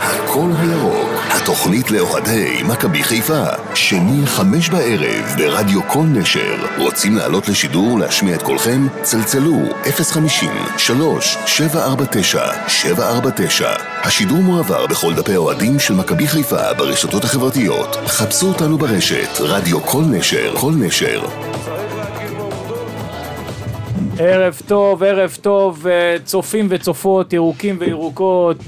הכל הירוק, התוכנית לאוהדי מכבי חיפה, שני חמש בערב ברדיו כל נשר. רוצים לעלות לשידור ולהשמיע את קולכם? צלצלו 050 3 749 749 השידור מועבר בכל דפי האוהדים של מכבי חיפה ברשתות החברתיות. חפשו אותנו ברשת, רדיו כל נשר, כל נשר. ערב טוב, ערב טוב, אה, צופים וצופות, ירוקים וירוקות.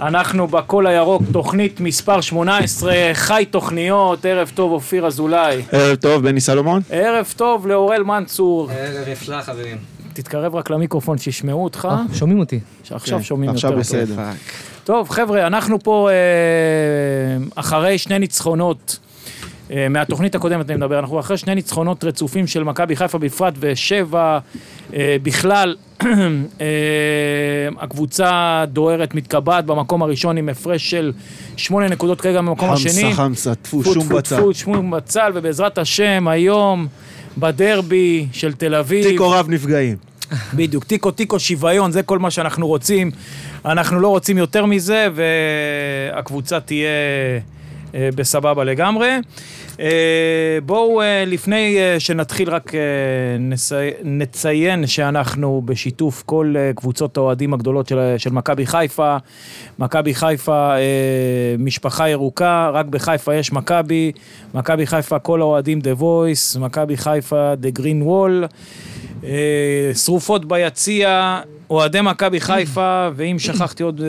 אנחנו בקול הירוק, תוכנית מספר 18, חי תוכניות, ערב טוב אופיר אזולאי. ערב טוב, בני סלומון. ערב טוב לאורל מנצור. ערב נפלא חברים. תתקרב רק למיקרופון שישמעו אותך. שומעים אותי. שעכשיו כן, שומעים יותר עכשיו טוב. בסדר. טוב, חבר'ה, אנחנו פה אה, אחרי שני ניצחונות. אה, מהתוכנית הקודמת אני מדבר, אנחנו אחרי שני ניצחונות רצופים של מכבי חיפה בפרט ושבע אה, בכלל, אה, הקבוצה דוהרת, מתקבעת במקום הראשון עם הפרש של שמונה נקודות כרגע במקום השני. חמסה חמסה, טפו, שום בצל. טפו, שום בצל, ובעזרת השם, היום בדרבי של תל אביב. תיקו רב נפגעים. בדיוק, תיקו תיקו שוויון, זה כל מה שאנחנו רוצים. אנחנו לא רוצים יותר מזה, והקבוצה תהיה בסבבה לגמרי. אה, בואו, אה, לפני אה, שנתחיל, רק נציין שאנחנו בשיתוף כל קבוצות האוהדים הגדולות של, של מכבי חיפה. מכבי חיפה, משפחה ירוקה, רק בחיפה יש מכבי. מכבי חיפה, כל האוהדים The Voice, מכבי חיפה, Green Wall. אה, שרופות ביציע, אוהדי מכבי חיפה, ואם שכחתי עוד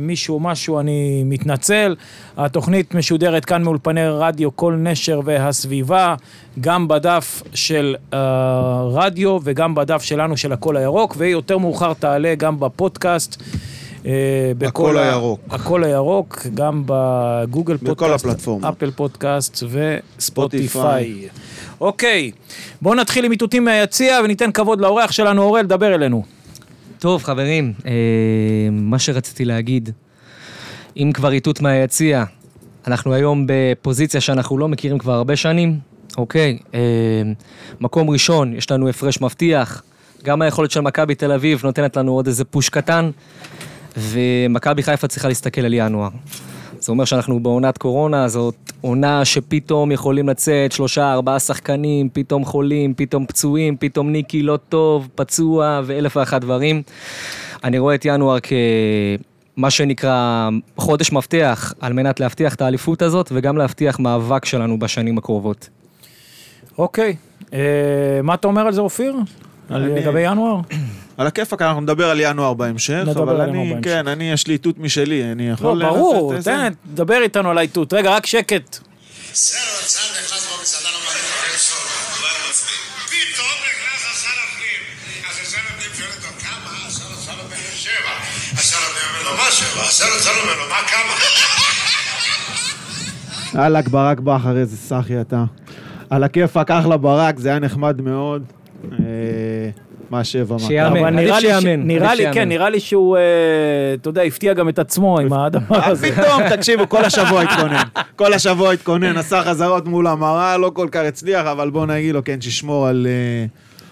מישהו או משהו, אני מתנצל. התוכנית משודרת כאן מאולפני רדיו כל נשר והסביבה, גם בדף של הרדיו וגם בדף שלנו של הקול הירוק, ויותר מאוחר תעלה גם בפודקאסט. אה, בכל הקול הירוק. הקול הירוק, גם בגוגל בכל פודקאסט. אפל פודקאסט וספוטיפיי. ספוטיפיי. אוקיי, בואו נתחיל עם איתותים מהיציע וניתן כבוד לאורח שלנו, אורל, דבר אלינו. טוב חברים, אה, מה שרציתי להגיד, אם כבר איתות מהיציע, אנחנו היום בפוזיציה שאנחנו לא מכירים כבר הרבה שנים, אוקיי, אה, מקום ראשון, יש לנו הפרש מבטיח, גם היכולת של מכבי תל אביב נותנת לנו עוד איזה פוש קטן, ומכבי חיפה צריכה להסתכל על ינואר. זה אומר שאנחנו בעונת קורונה, זאת עונה שפתאום יכולים לצאת שלושה, ארבעה שחקנים, פתאום חולים, פתאום פצועים, פתאום ניקי לא טוב, פצוע ואלף ואחת דברים. אני רואה את ינואר כמה שנקרא חודש מפתח על מנת להבטיח את האליפות הזאת וגם להבטיח מאבק שלנו בשנים הקרובות. אוקיי, אה, מה אתה אומר על זה, אופיר? על- אני- לגבי ינואר? על הכיפאק, אנחנו נדבר על ינואר בהמשך, נדבר אבל אני, בהמשך. כן, אני, יש לי איתות משלי, אני לא, יכול... ברור, לתת איזה- תן, דבר איתנו על האיתות. רגע, רק שקט. שר האוצר נכנס אומר לו מה שבע? השר השר אומר לו מה כמה? אהלק ברק בכר, איזה סאחי אתה. על הכיפאק, אחלה ברק, זה היה נחמד מאוד. אה, מה שבע, מה שיאמן. נראה לי, שיאמן, נראה לי, כן. נראה לי שהוא, אה, אתה יודע, הפתיע גם את עצמו עם הדבר מה הזה. פתאום, תקשיבו, כל השבוע התכונן. כל השבוע התכונן, עשה חזרות מול המראה, לא כל כך הצליח, אבל בוא נגיד לו, כן, שישמור על...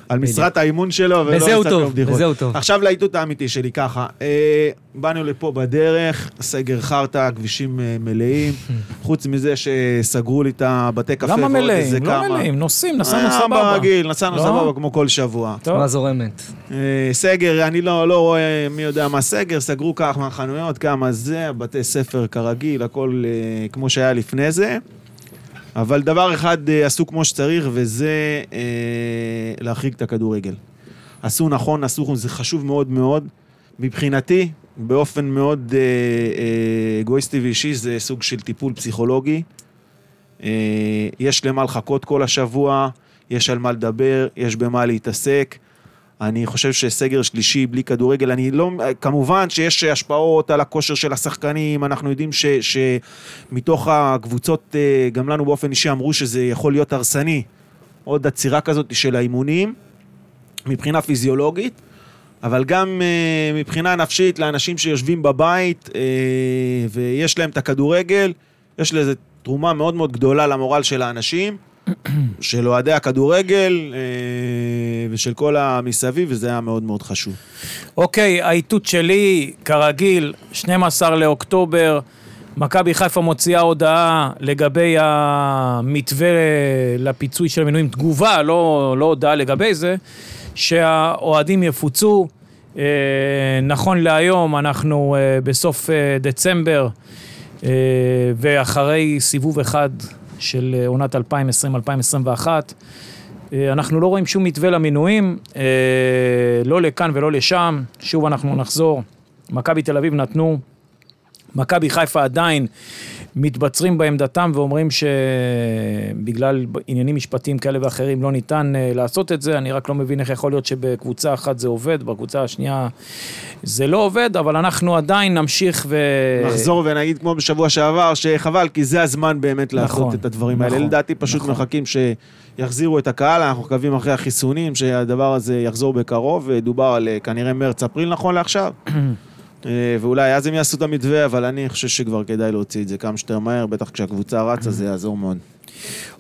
על משרת האימון שלו, ולא יצא טוב, בדיחות. וזהו טוב. עכשיו לאיתות האמיתי שלי, ככה, אה, באנו לפה בדרך, סגר חרטא, כבישים אה, מלאים, חוץ מזה שסגרו לי את הבתי קפה למה ועוד איזה מלאים? כמה. לא מלאים, נוסעים, נסענו אה, סבבה. ברגיל, נסענו לא? סבבה כמו כל שבוע. טוב. מה זורמת? אה, סגר, אני לא, לא רואה מי יודע מה סגר, סגרו כך מהחנויות, כמה זה, בתי ספר כרגיל, הכל אה, כמו שהיה לפני זה. אבל דבר אחד אה, עשו כמו שצריך, וזה אה, להחריג את הכדורגל. עשו נכון, עשו, זה חשוב מאוד מאוד. מבחינתי, באופן מאוד אה, אגואיסטי ואישי, זה סוג של טיפול פסיכולוגי. יש למה לחכות כל השבוע, יש על מה לדבר, יש במה להתעסק. אני חושב שסגר שלישי בלי כדורגל, אני לא, כמובן שיש השפעות על הכושר של השחקנים, אנחנו יודעים ש, שמתוך הקבוצות, אה, גם לנו באופן אישי אמרו שזה יכול להיות הרסני, עוד עצירה כזאת של האימונים, מבחינה פיזיולוגית, אבל גם אה, מבחינה נפשית לאנשים שיושבים בבית אה, ויש להם את הכדורגל, יש לזה תרומה מאוד מאוד גדולה למורל של האנשים. של אוהדי הכדורגל אה, ושל כל המסביב, וזה היה מאוד מאוד חשוב. אוקיי, האיתות שלי, כרגיל, 12 לאוקטובר, מכבי חיפה מוציאה הודעה לגבי המתווה לפיצוי של המינויים, תגובה, לא, לא הודעה לגבי זה, שהאוהדים יפוצו. אה, נכון להיום, אנחנו אה, בסוף דצמבר, ואחרי סיבוב אחד של אה, עונת 2020-2021, אה, אנחנו לא רואים שום מתווה למינויים, אה, לא לכאן ולא לשם. שוב אנחנו נחזור. מכבי תל אביב נתנו, מכבי חיפה עדיין מתבצרים בעמדתם ואומרים שבגלל עניינים משפטיים כאלה ואחרים לא ניתן אה, לעשות את זה. אני רק לא מבין איך יכול להיות שבקבוצה אחת זה עובד, בקבוצה השנייה זה לא עובד, אבל אנחנו עדיין נמשיך ו... נחזור ונגיד כמו בשבוע שעבר, שחבל, כי זה הזמן באמת לעשות נכון, את הדברים האלה. נכון, לדעתי פשוט נכון. מחכים שיחזירו את הקהל, אנחנו מקווים אחרי החיסונים שהדבר הזה יחזור בקרוב, דובר על אה, כנראה מרץ-אפריל נכון לעכשיו. אה, ואולי אז הם יעשו את המתווה, אבל אני חושב שכבר כדאי להוציא את זה כמה שיותר מהר, בטח כשהקבוצה רצה זה יעזור מאוד.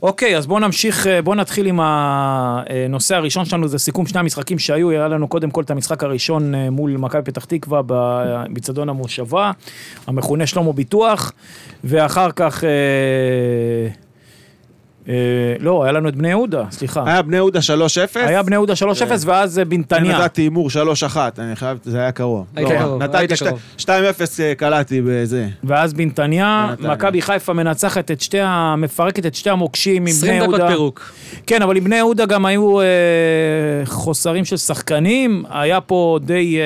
אוקיי, אז בואו נמשיך, אה, בואו נתחיל עם הנושא הראשון שלנו, זה סיכום שני המשחקים שהיו, היה לנו קודם כל את המשחק הראשון אה, מול מכבי פתח תקווה במצעדון המושבה, המכונה שלמה ביטוח, ואחר כך, לא, היה לנו את בני יהודה, סליחה. היה בני יהודה 3-0? היה בני יהודה 3-0 ואז אה, אני בנתניה. נתתי הימור 3-1, אני חייב, זה היה קרוב. לא, נתתי היית שתי- קרוב. 2-0 אה, קלעתי בזה. ואז בנתניה. מכבי חיפה מנצחת את שתי, מפרקת את שתי המוקשים עם בני 20 יהודה. דקות פירוק. כן, אבל עם בני יהודה גם היו אה, חוסרים של שחקנים, היה פה די...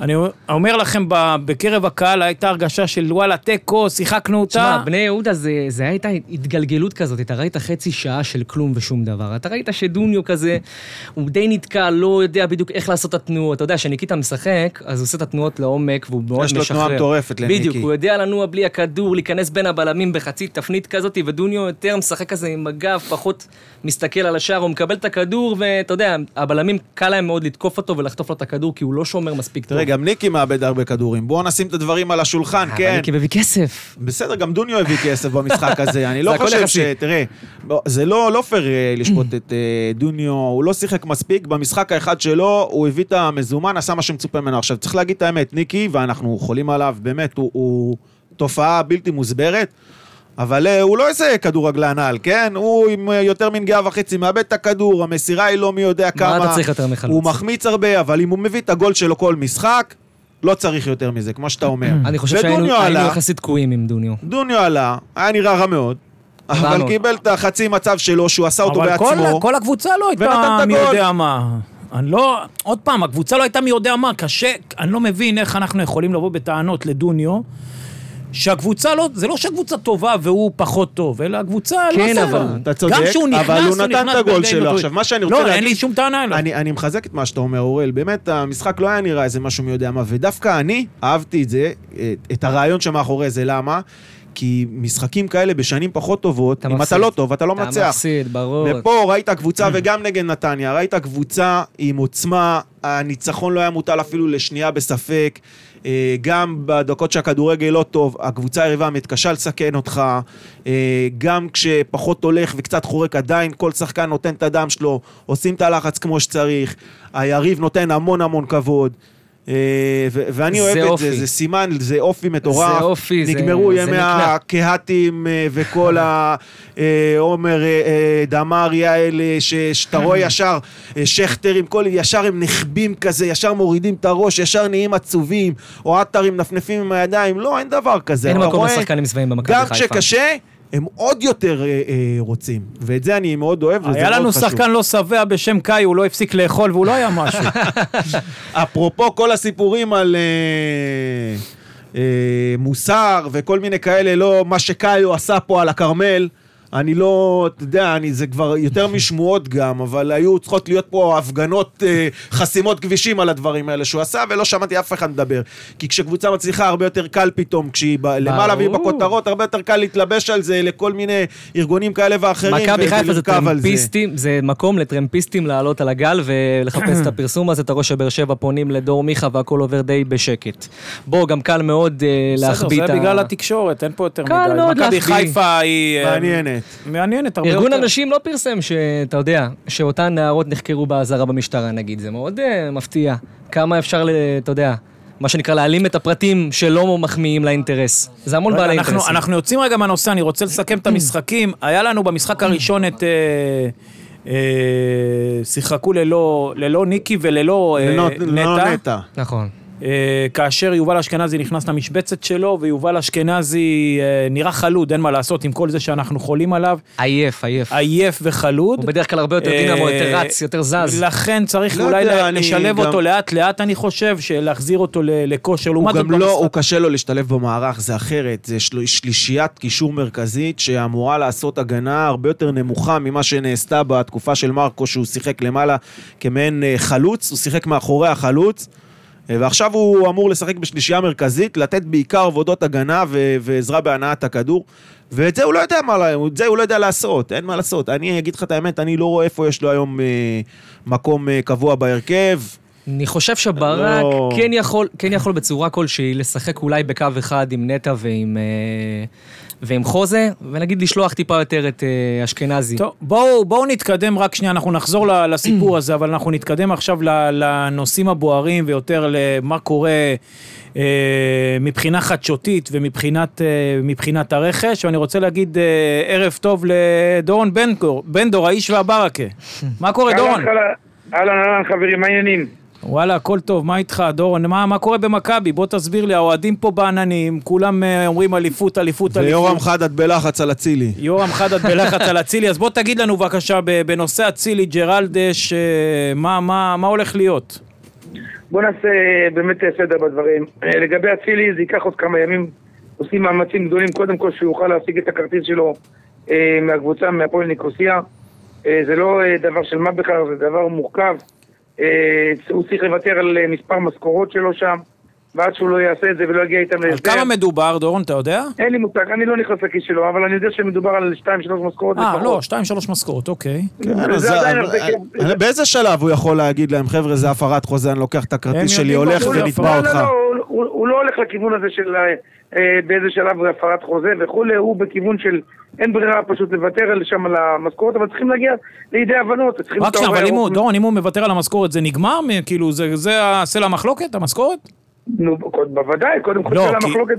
אני אומר לכם, בקרב הקהל הייתה הרגשה של וואלה, תיקו, שיחקנו אותה. תשמע, בני יהודה זה, זה הייתה התגלגלות כזאת, אתה ראית חצי שעה של כלום ושום דבר. אתה ראית שדוניו כזה, הוא די נתקע, לא יודע בדיוק איך לעשות את התנועות. אתה יודע, כשניקיטה משחק, אז הוא עושה את התנועות לעומק, והוא מאוד יש משחרר. לו תנועה מטורפת לניקי. בדיוק, הוא יודע לנוע בלי הכדור, להיכנס בין הבלמים בחצי תפנית כזאת, ודוניו יותר משחק כזה עם הגב, פחות מסתכל על השער, הוא מקבל את הכדור, ואתה יודע, הבלמים, קל להם מאוד לתקוף אותו ולחטוף לו את הכדור, כי הוא לא שומר מספיק טוב. גם ניקי מאבד הרבה כדורים. בואו נשים את הדברים על השולחן, אבל כן. ניקי מביא כסף. בסדר, גם דוניו הביא כסף במשחק הזה. אני לא חושב ש... תראה, זה לא לא פייר אה, לשפוט את אה, דוניו, הוא לא שיחק מספיק. במשחק האחד שלו, הוא הביא את המזומן, עשה מה שמצופה ממנו. עכשיו, צריך להגיד את האמת, ניקי, ואנחנו חולים עליו, באמת, הוא תופעה בלתי מוסברת. אבל אה, הוא לא איזה כדורגלן על, כן? הוא עם אה, יותר מנגיעה וחצי מאבד את הכדור, המסירה היא לא מי יודע כמה. אתה צריך יותר מחלוץ? הוא מחמיץ הרבה, אבל אם הוא מביא את הגול שלו כל משחק, לא צריך יותר מזה, כמו שאתה אומר. אני חושב שהיינו יחסית תקועים עם דוניו. דוניו עלה, היה נראה רע מאוד, אבל. קיבל את החצי מצב שלו, שהוא עשה אותו אבל כל, בעצמו. הקבוצה לא הייתה מי. יודע מה. אני לא, עוד פעם, הקבוצה לא הייתה מי יודע מה, קשה, אני לא מבין איך אנחנו יכולים לבוא בטענות לדוניו, שהקבוצה לא, זה לא שהקבוצה טובה והוא פחות טוב, אלא הקבוצה כן, לא אבל- סבבה. אתה צודק, גם כשהוא נכנס, אבל הוא נתן את הגול שלו. לא עכשיו, מה שאני רוצה לא, להגיד... אין לי שום טענה אליו. אני, אני מחזק את מה שאתה אומר, אוראל. באמת, המשחק לא היה נראה איזה משהו מי יודע מה, ודווקא אני אהבתי את זה, את- את הרעיון שמאחורי זה. למה? כי משחקים כאלה בשנים פחות טובות, אתה אם אתה מפסיד. לא טוב, אתה לא אתה מנצח. מפסיד, ברור. ופה ראית קבוצה, וגם נגד נתניה, ראית קבוצה עם עוצמה, הניצחון לא היה מוטל אפילו לשנייה בספק. אה, גם בדקות שהכדורגל לא טוב, הקבוצה היריבה מתקשה לסכן אותך. אה, גם כשפחות הולך וקצת חורק, עדיין כל שחקן נותן את הדם שלו, עושים את הלחץ כמו שצריך. היריב נותן המון המון כבוד. אה, ואני אוהב את. זה, זה סימן, זה אופי מטורף. זה אופי, זה- נגמרו זה ימי. הקהתים אה, וכל העומר אה, דמארי האלה, ש- שאתה רואה ישר אה, שכטרים, כל ישר הם נחבים כזה, ישר מורידים את הראש, ישר נהיים עצובים, או עטרים מנפנפים עם הידיים, לא, אין דבר כזה. אין מקום לשחקנים צבאיים במכבי גם חיפה. כשקשה, הם עוד יותר אה, אה, רוצים, ואת זה אני מאוד אוהב, וזה היה מאוד לנו חשוב. שחקן לא שבע בשם קאי, הוא לא הפסיק לאכול והוא לא היה משהו. אפרופו כל הסיפורים על אה, אה, מוסר וכל מיני כאלה, לא מה שקאיו עשה פה על הכרמל. אני לא, אתה יודע, אני, זה כבר יותר משמועות גם, אבל היו צריכות להיות פה הפגנות, אה, חסימות כבישים על הדברים האלה שהוא עשה, ולא שמעתי אף אחד מדבר. כי כשקבוצה מצליחה, הרבה יותר קל פתאום, כשהיא ב- למעלה והיא. בכותרות, הרבה יותר קל להתלבש על זה לכל מיני ארגונים כאלה ואחרים. מכבי חיפה זה זה. טרמפיסטים, זה מקום לטרמפיסטים לעלות על הגל ולחפש את הפרסום הזה, אתה רואה שבאר שבע פונים לדור מיכה והכל עובר די בשקט. בוא, גם קל מאוד אה, בסדר, להחביא את זה ה... בגלל התקשורת, אין פה יותר קל מדי. מאוד מכבי להחביא. חיפה היא... אה, מעניינת. מעניינת. מעניינת הרבה יותר. ארגון הנשים לא פרסם שאתה יודע, שאותן נערות נחקרו באזהרה במשטרה נגיד, זה מאוד אה, מפתיע. כמה אפשר, אתה יודע, מה שנקרא להעלים את הפרטים שלא מחמיאים לאינטרס. זה המון בעלי אנחנו, אינטרסים. אנחנו יוצאים רגע מהנושא, אני רוצה לסכם את המשחקים. היה לנו במשחק הראשון את... אה, שיחקו ללא, ללא ניקי וללא נטע. לא נטע. נכון. אה, כאשר יובל אשכנזי נכנס למשבצת שלו, ויובל אשכנזי אה, נראה חלוד, אין מה לעשות עם כל זה שאנחנו חולים עליו. עייף, עייף. עייף וחלוד. הוא בדרך כלל הרבה יותר אה, דינמו, יותר רץ, יותר זז. לכן צריך לא אולי יודע, לשלב גם- אותו לאט לאט, אני חושב, להחזיר אותו לכושר. הוא לעומת זאת גם לא, במשחק- הוא קשה לו להשתלב במערך, זה אחרת. זה של- שלישיית קישור מרכזית שאמורה לעשות הגנה הרבה יותר נמוכה ממה שנעשתה בתקופה של מרקו, שהוא שיחק למעלה כמעין אה, חלוץ, הוא שיחק מאחורי החלוץ. אה, ועכשיו הוא אמור לשחק בשלישייה מרכזית, לתת בעיקר עבודות הגנה ו- ועזרה בהנעת הכדור. ואת זה הוא לא יודע מה, את זה הוא לא יודע לעשות, אין מה לעשות. אני אגיד לך את האמת, אני לא רואה איפה יש לו היום אה, מקום אה, קבוע בהרכב. אני חושב שברק לא. כן יכול, כן יכול בצורה כלשהי לשחק אולי בקו אחד עם נטע ועם, אה, ועם חוזה, ונגיד לשלוח טיפה יותר את אה, אשכנזי. טוב, בואו, בואו נתקדם רק שנייה, אנחנו נחזור לסיפור הזה, אבל אנחנו נתקדם עכשיו לנושאים הבוערים ויותר למה קורה אה, מבחינה חדשותית ומבחינת אה, הרכש, ואני רוצה להגיד אה, ערב טוב לדורון בנדור, בנדור, האיש והברקה. מה קורה, דורון? אהלן, אהלן, חברים, מה העניינים? וואלה, הכל טוב, מה איתך, דורון? מה, מה קורה במכבי? בוא תסביר לי, האוהדים פה בעננים, כולם אה, אומרים אליפות, אליפות, אליפות. ויורם חדד בלחץ על אצילי. יורם חדד בלחץ על אצילי, אז בוא תגיד לנו בבקשה בנושא אצילי, ג'רלדש, אה, מה, מה, מה הולך להיות? בואו נעשה אה, באמת סדר בדברים. לגבי אצילי, זה ייקח עוד כמה ימים. עושים מאמצים גדולים, קודם כל שהוא יוכל להשיג את הכרטיס שלו מהקבוצה, מהפועל ניקוסיה. זה לא דבר של מה בכלל, זה דבר מורכב. אה, הוא צריך לוותר על אה, מספר משכורות שלו שם, ועד שהוא לא יעשה את זה ולא יגיע איתם על להסדר. כמה מדובר, דורון, אתה יודע? אין לי מושג, אני לא נכנס לכיס שלו, אבל אני יודע שמדובר על 2-3 משכורות אה. לא, שתיים, שלוש משכורות, אוקיי. כן. אה, באיזה שלב הוא יכול להגיד להם, חבר'ה, זה הפרת חוזה, אני לוקח את הכרטיס שלי, הולך ונתבע לא, אותך. לא, לא, הוא- לא הולך לכיוון הזה של באיזה שלב הפרת חוזה וכולי, הוא בכיוון של אין ברירה פשוט לוותר שם על המשכורת, אבל צריכים להגיע לידי הבנות. רק שנייה, אבל אם הוא, דורון, אם הוא מוותר על המשכורת, זה נגמר? כאילו, זה הסלע המחלוקת, המשכורת? נו, בוודאי, קודם כל לא, כי- המחלוקת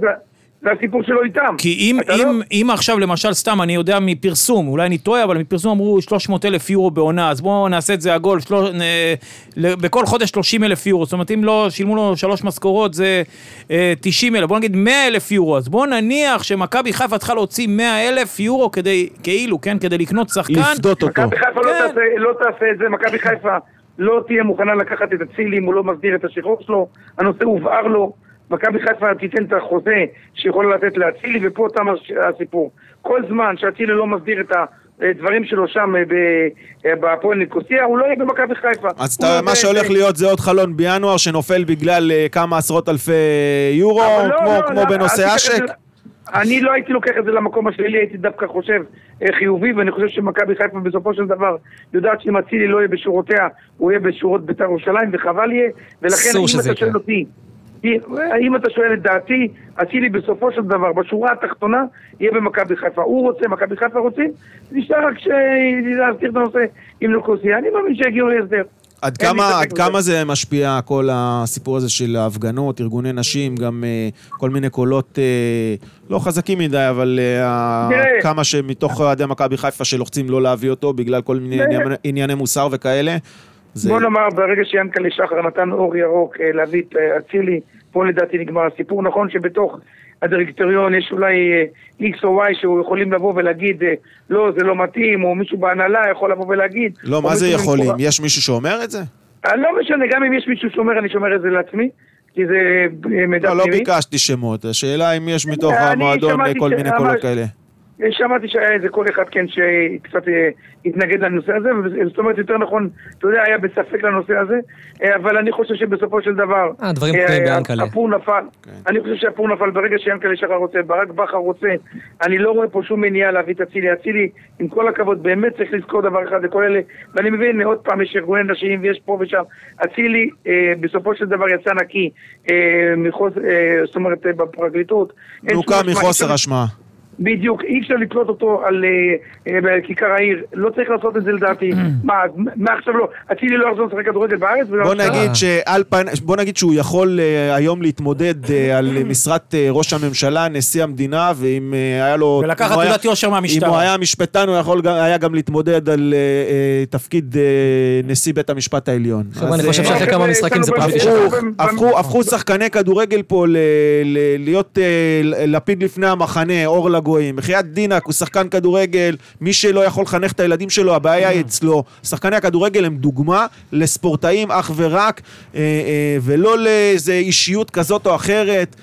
זה- הסיפור שלו איתם. כי אם, אתה לא- אם, אם עכשיו, למשל, סתם, אני יודע מפרסום, אולי אני טועה, אבל מפרסום אמרו 300 אלף יורו בעונה, אז בואו נעשה את זה עגול, שלוש, אה, ל- בכל חודש 30 אלף יורו, זאת אומרת, אם לא שילמו לו שלוש משכורות, זה אה, 90 אלף, בואו נגיד 100 אלף יורו, אז בואו נניח שמכבי חיפה צריכה להוציא 100 אלף יורו כדי, כאילו, כן, כדי לקנות שחקן. לפדות אותו. מכבי חיפה לא כן. תעשה- לא תעשה את זה, מכבי חיפה לא תהיה מוכנה לקחת את אצילי אם הוא לא מסדיר את השחרור שלו, הנושא הובהר לו, מכבי חיפה תיתן את החוזה שיכולה לתת לאצילי ופה תם הסיפור. כל זמן שאצילי לא מסדיר את הדברים שלו שם אה, אה, בהפועל ניקוסיה, הוא לא יהיה במכבי חיפה. אז אתה- מה שהולך זה. להיות זה עוד חלון בינואר שנופל בגלל אה, כמה עשרות אלפי יורו, לא, כמו- לא, כמו לא, בנושא אשק. אני לא הייתי לוקח את זה למקום השלילי, הייתי דווקא חושב חיובי, ואני חושב שמכבי חיפה בסופו של דבר יודעת שאם אצילי לא יהיה בשורותיה, הוא יהיה בשורות בית"ר ירושלים, וחבל יהיה, ולכן אם אתה שואל. אותי, אם אתה שואל את דעתי, אצילי בסופו של דבר, בשורה התחתונה, יהיה במכבי חיפה. הוא רוצה, מכבי חיפה רוצים, נשאר רק להסדיר את הנושא עם נוקוסיה. אני מאמין שיגיעו להסדר. עד כמה, עד. כמה זה משפיע כל הסיפור הזה של ההפגנות, ארגוני נשים, גם אה, כל מיני קולות אה, לא חזקים מדי, אבל אה, ה- תראה. כמה שמתוך אוהדי מכבי חיפה שלוחצים לא להביא אותו בגלל כל מיני. ענייני- ענייני מוסר וכאלה. זה... בוא נאמר, ברגע שיענקלה שחר נתן אור ירוק אה, להביא את אה, אצילי, פה לדעתי נגמר הסיפור. נכון שבתוך הדירקטוריון יש אולי אה, X או Y שיכולים לבוא ולהגיד, לא, זה לא מתאים, או מישהו בהנהלה יכול לבוא ולהגיד. לא, מה זה יכולים? במקורה- יש מישהו שאומר את זה? לא משנה, גם אם יש מישהו שאומר, אני שומר את זה לעצמי, כי זה מידע לא, לא פנימי. ביקשתי שמות, השאלה אם יש מתוך המועדון כל מיני קולות כאלה. שמעתי שהיה איזה קול אחד כן שקצת אה, התנגד לנושא הזה, זאת אומרת יותר נכון, אתה יודע, היה בספק לנושא הזה, אה, אבל אני חושב שבסופו של דבר, אה, דברים אה, תקועים ביענקלה. הפור נפל, כן. אני חושב שהפור נפל ברגע שיענקלה שחר רוצה, ברק בכר רוצה, אני לא רואה פה שום מניעה להביא את אצילי, אצילי, עם כל הכבוד, באמת צריך לזכור דבר אחד לכל אלה, ואני מבין, עוד פעם יש ארגוני נשים ויש פה ושם, אצילי בסופו של דבר יצא נקי, זאת אומרת, בפרקליטות. נוקה מחוסר אשמה. בדיוק, אי אפשר לתלות אותו על אה, אה, בכיכר העיר, לא צריך לעשות את זה לדעתי. מה, אז מה עכשיו לא? אצילי לא יחזור לשחק כדורגל בארץ? בוא? נגיד שעל פן, בוא נגיד שהוא יכול אה, היום להתמודד אה, על משרת אה, ראש הממשלה, נשיא המדינה, ואם אה, היה לו... ולקחת תעודת יושר מהמשטרה. אם הוא היה משפטן, הוא יכול היה גם להתמודד על אה, אה, תפקיד אה, נשיא בית המשפט העליון. חבר'ה, אני חושב אה, שאחרי אוקיי, כמה משחקים זה פשוט. הפכו, שחקני כדורגל פה ל, ל, להיות אה, לפיד לפני המחנה, אור לגויים. בחייאת דינק הוא שחקן כדורגל, מי שלא יכול לחנך את הילדים שלו, הבעיה היא אצלו. שחקני הכדורגל הם דוגמה לספורטאים אך ורק, אה, אה, ולא לאיזה אישיות כזאת או אחרת.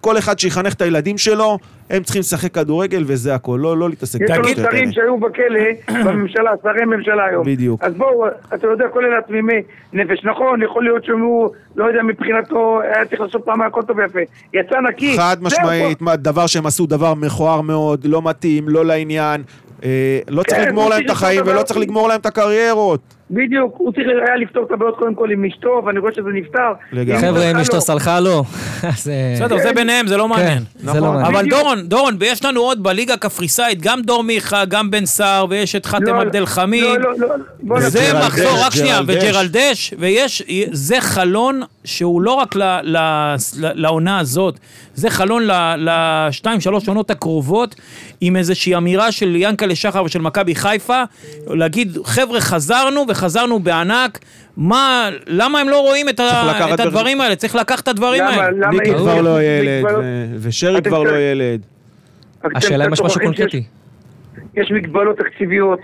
כל אחד שיחנך את הילדים שלו, הם צריכים לשחק כדורגל וזה הכל, לא, לא להתעסק יש לנו. שרים שהיו בכלא בממשלה, שרי ממשלה היום. בדיוק. אז בואו, אתה יודע, כל אלה תמימי נפש. נכון, יכול להיות שהוא, לא יודע, מבחינתו היה צריך לעשות פעם הכל טוב ויפה. יצא נקי. חד משמעית, מה, דבר שהם עשו דבר מכוער מאוד, לא מתאים, לא לעניין. אה, לא צריך כן, לגמור הוא להם את החיים ולא צריך לגמור להם את הקריירות. בדיוק, הוא צריך היה לפתור את הבעיות קודם כל עם אשתו, ואני רואה שזה נפתר. לגמרי. חבר'ה, אם סלחה אשתו לו. סלחה לו, אז... אה, בסדר, זה ביניהם, זה לא מעניין. כן, זה נכון. לא מעניין. אבל. דורון, דורון, ויש לנו עוד בליגה הקפריסאית, גם דור מיכה, גם בן סער, ויש את חאתם לא, עבד אל חמיד. לא, לא, לא, זה מחזור, רק שנייה, ג'רלדש. וג'רלדש, ויש, זה חלון שהוא לא רק לעונה הזאת, זה חלון לשתיים, שלוש עונות הקרובות, עם איזושהי אמירה של ינקלה שחר ושל מכבי חיפה, להגיד, חבר'ה, חזרנו וחזרנו בענק, מה, למה הם לא רואים את, ה- את הדברים האלה? צריך לקחת את הדברים למה? האלה. למה ניקי יש- כבר לא מגבלות- ילד, ו- ושרי כבר לא. ילד. השאלה אם יש משהו קונקרטי. יש מגבלות תקציביות,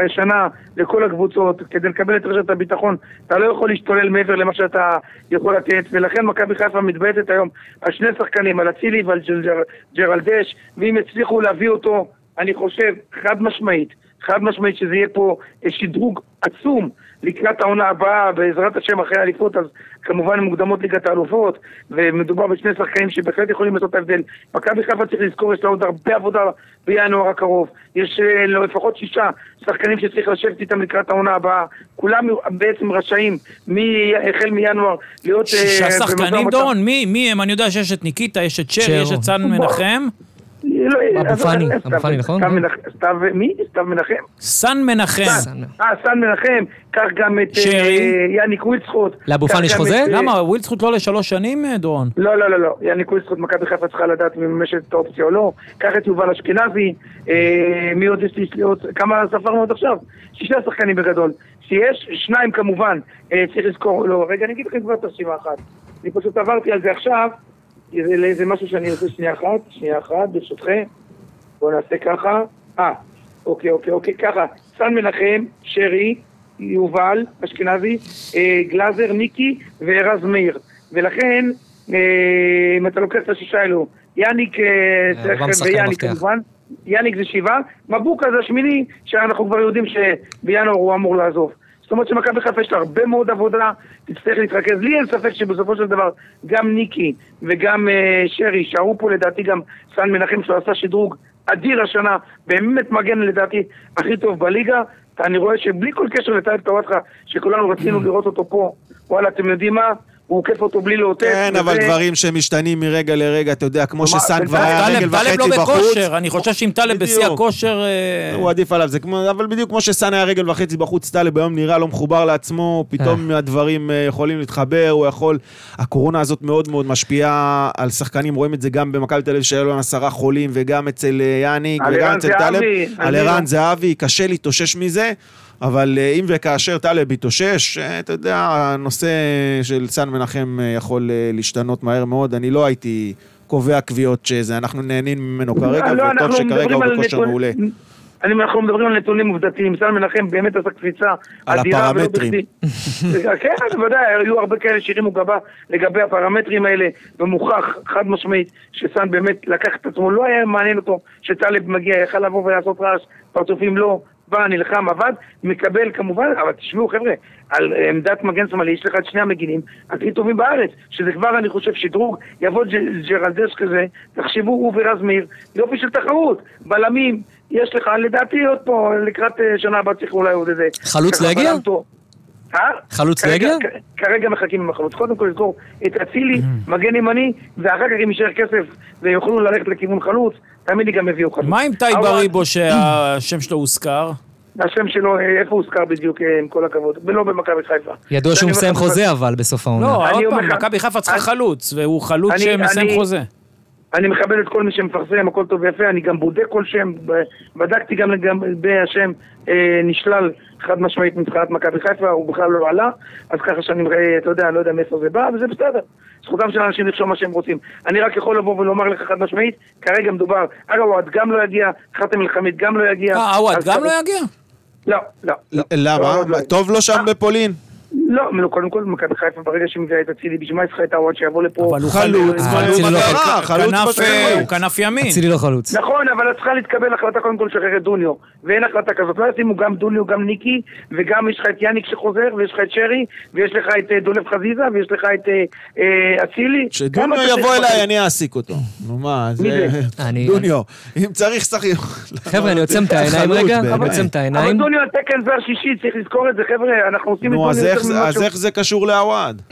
הישנה לכל הקבוצות, כדי לקבל את רשת הביטחון, אתה לא יכול להשתולל מעבר למה שאתה יכול לתת, ולכן מכבי חיפה מתבייתת היום על שני שחקנים, על אצילי ועל ג'ר- ג'ר- ג'רלדש, ואם יצליחו להביא אותו, אני חושב, חד משמעית, חד משמעית שזה יהיה פה אה, שדרוג עצום לקראת העונה הבאה, בעזרת השם אחרי האליפות, אז כמובן מוקדמות ליגת האלופות, ומדובר בשני שחקנים שבהחלט יכולים לעשות את ההבדל. מכבי חיפה צריך לזכור, יש לה עוד הרבה עבודה בינואר הקרוב. יש אה, לו לפחות שישה שחקנים שצריך לשבת איתם לקראת העונה הבאה. כולם בעצם רשאים, החל מינואר, להיות... אה, שישה שחקנים. דורון, מי, מי הם? אני יודע שיש את ניקיטה, יש את שרי, שרו. יש את סן בוא. מנחם. לא, אבו פאני, אבו פאני, נכון? סתיו מי? סתיו מנחם? סן מנחם. אה, סאן מנחם, קח גם את. אה, יאניק ווילדסחוט. לאבו פאני יש חוזה? אה, למה, ווילדסחוט לא לשלוש שנים, אה, דורון? לא, לא, לא, לא. יאניק ווילדסחוט, מכבי חיפה צריכה לדעת אם מממשת את האופציה או לא. קח את יובל אשכנזי, מי עוד יש לי? יש עוד, כמה ספרנו עד עכשיו? שישה שחקנים בגדול. שיש שניים כמובן, צריך לזכור, לא, רגע, אני אגיד לכם כבר את הרשימה אחת. אני פשוט עברתי על זה עכשיו, זה, זה משהו שאני רוצה שנייה אחת, שנייה אחת, ברשותכם. בואו נעשה ככה. אה, אוקיי, אוקיי, אוקיי, ככה. סן מנחם, שרי, יובל, אשכנזי, אה, גלאזר, ניקי וארז מאיר. ולכן, אה, אם אתה לוקח את השישה האלו, יאניק, אה, שחקני ויאניק. כמובן, יאניק זה שבעה, מבוקה זה השמיני, שאנחנו כבר יודעים שבינואר הוא אמור לעזוב. זאת אומרת שמכבי חיפה יש לה הרבה מאוד עבודה, תצטרך להתרכז. לי אין ספק שבסופו של דבר גם ניקי וגם אה, שרי יישארו פה לדעתי גם סן מנחם שהוא עשה שדרוג אדיר השנה, באמת מגן לדעתי הכי טוב בליגה. אני רואה שבלי כל קשר לטייב טוואטחה, שכולנו רצינו לראות אותו פה, וואלה אתם יודעים מה? הוא עוקף אותו בלי לאותת. כן, אבל וזה- דברים שמשתנים מרגע לרגע, אתה יודע, כמו שסאן כבר טלב- היה טלב רגל טלב לא וחצי בחוץ. בכושר, אני חושב שאם טלב בשיא. הכושר... אה, הוא עדיף עליו, זה כמו, אבל בדיוק כמו שסאן היה רגל וחצי בחוץ, טלב היום נראה לא מחובר לעצמו, פתאום הדברים אה, יכולים להתחבר, הוא יכול... הקורונה הזאת מאוד מאוד משפיעה על שחקנים, רואים את זה גם במכבי תל אביב שהיו להם עשרה חולים, וגם אצל אה, יאניק, וגם אצל טלב, זהבי, על ערן לא- זהבי, קשה להתאושש מזה. אבל אה, אם וכאשר טלב יתאושש, אה, אתה יודע, הנושא של סאן מנחם אה, יכול להשתנות מהר מאוד. אני לא הייתי קובע קביעות שזה, אנחנו נהנים ממנו כרגע, לא, וטוב שכרגע הוא בכושר מעולה. אני, אנחנו מדברים על נתונים עובדתיים, סן מנחם באמת עשה קפיצה על הפרמטרים. כן, בוודאי, היו הרבה כאלה שהרימו גבה לגבי הפרמטרים האלה, ומוכח חד משמעית שסן באמת לקח את עצמו, לא היה מעניין אותו שטלב מגיע, יכל לבוא ולעשות רעש, פרצופים לא, בא, נלחם, עבד, מקבל כמובן, אבל תשמעו חבר'ה, על עמדת מגן שמאלי יש לך את שני המגינים הכי טובים בארץ, שזה כבר אני חושב שדרוג, יבוא ג'רלדש כזה, תחשבו הוא ורז מאיר, יופי של תחרות, בלמים, יש לך לדעתי עוד פה לקראת אה, שנה הבאה צריך אולי עוד איזה... חלוץ להגיע? אה? חלוץ לא יגיע? כ- כרגע מחכים עם החלוץ. קודם כל לזכור את אצילי, מגן ימני, ואחר כך אם יישאר כסף ויוכלו ללכת לכיוון חלוץ, לי גם יביאו חלוץ. מה עם טייב אבל בריבו שהשם שלו הוזכר? השם שלו, אה, איפה הוזכר בדיוק, אה, עם כל הכבוד? ולא במכבי חיפה. ידוע שהוא מסיים חוזה אבל בסוף העונה. לא, אני עוד פעם, מכבי חיפה צריכה חלוץ, והוא חלוץ שמסיים אני- חוזה. אני מכבד את כל מי שמפרסם, הכל טוב ויפה, אני גם בודק כל שם, בדקתי גם לגבי השם אה, נשלל חד משמעית מבחינת מכבי חיפה, הוא בכלל לא עלה, אז ככה שאני, אה, אתה יודע, לא יודע מאיפה זה בא, וזה בסדר. זכותם של האנשים לחשוב מה שהם רוצים. אני רק יכול לבוא ולומר לך חד משמעית, כרגע מדובר, אגב, עווד גם לא יגיע, חתם אל-חמיד גם לא יגיע. אה, עווד גם לא יגיע? לא, לא. לא. למה? עווד לא טוב לו שם בפולין? לא, קודם כל, מכבי חיפה ברגע שהיא מביאה את אצילי, בשביל מה היא צריכה את העווד שיבוא לפה? אבל הוא חלוץ, חלוץ, אה, חלוץ אצילי לא אה. הוא כנף ימין. אצילי לא חלוץ. נכון, אבל צריכה להתקבל החלטה קודם כל לשחרר את דוניו, ואין החלטה כזאת. לא ישימו גם דוניו, גם ניקי, וגם יש לך את יאניק שחוזר, ויש לך את שרי, ויש לך את אה, דולב חזיזה, ויש לך את אה, אה, אצילי. שדוניו כמה אתה יבוא צריך- אליי, אני אעסיק אותו. נו מה, זה... דוניו. אם צריך, שחק... חבר'ה, אני עוצם את העיניים רגע, עוצם את אבל העיניים. דוניו על תקן זר שישי, צריך לזכור את זה, חבר'ה, אנחנו עושים את דוניו אז איך זה- איך קשור לעווד?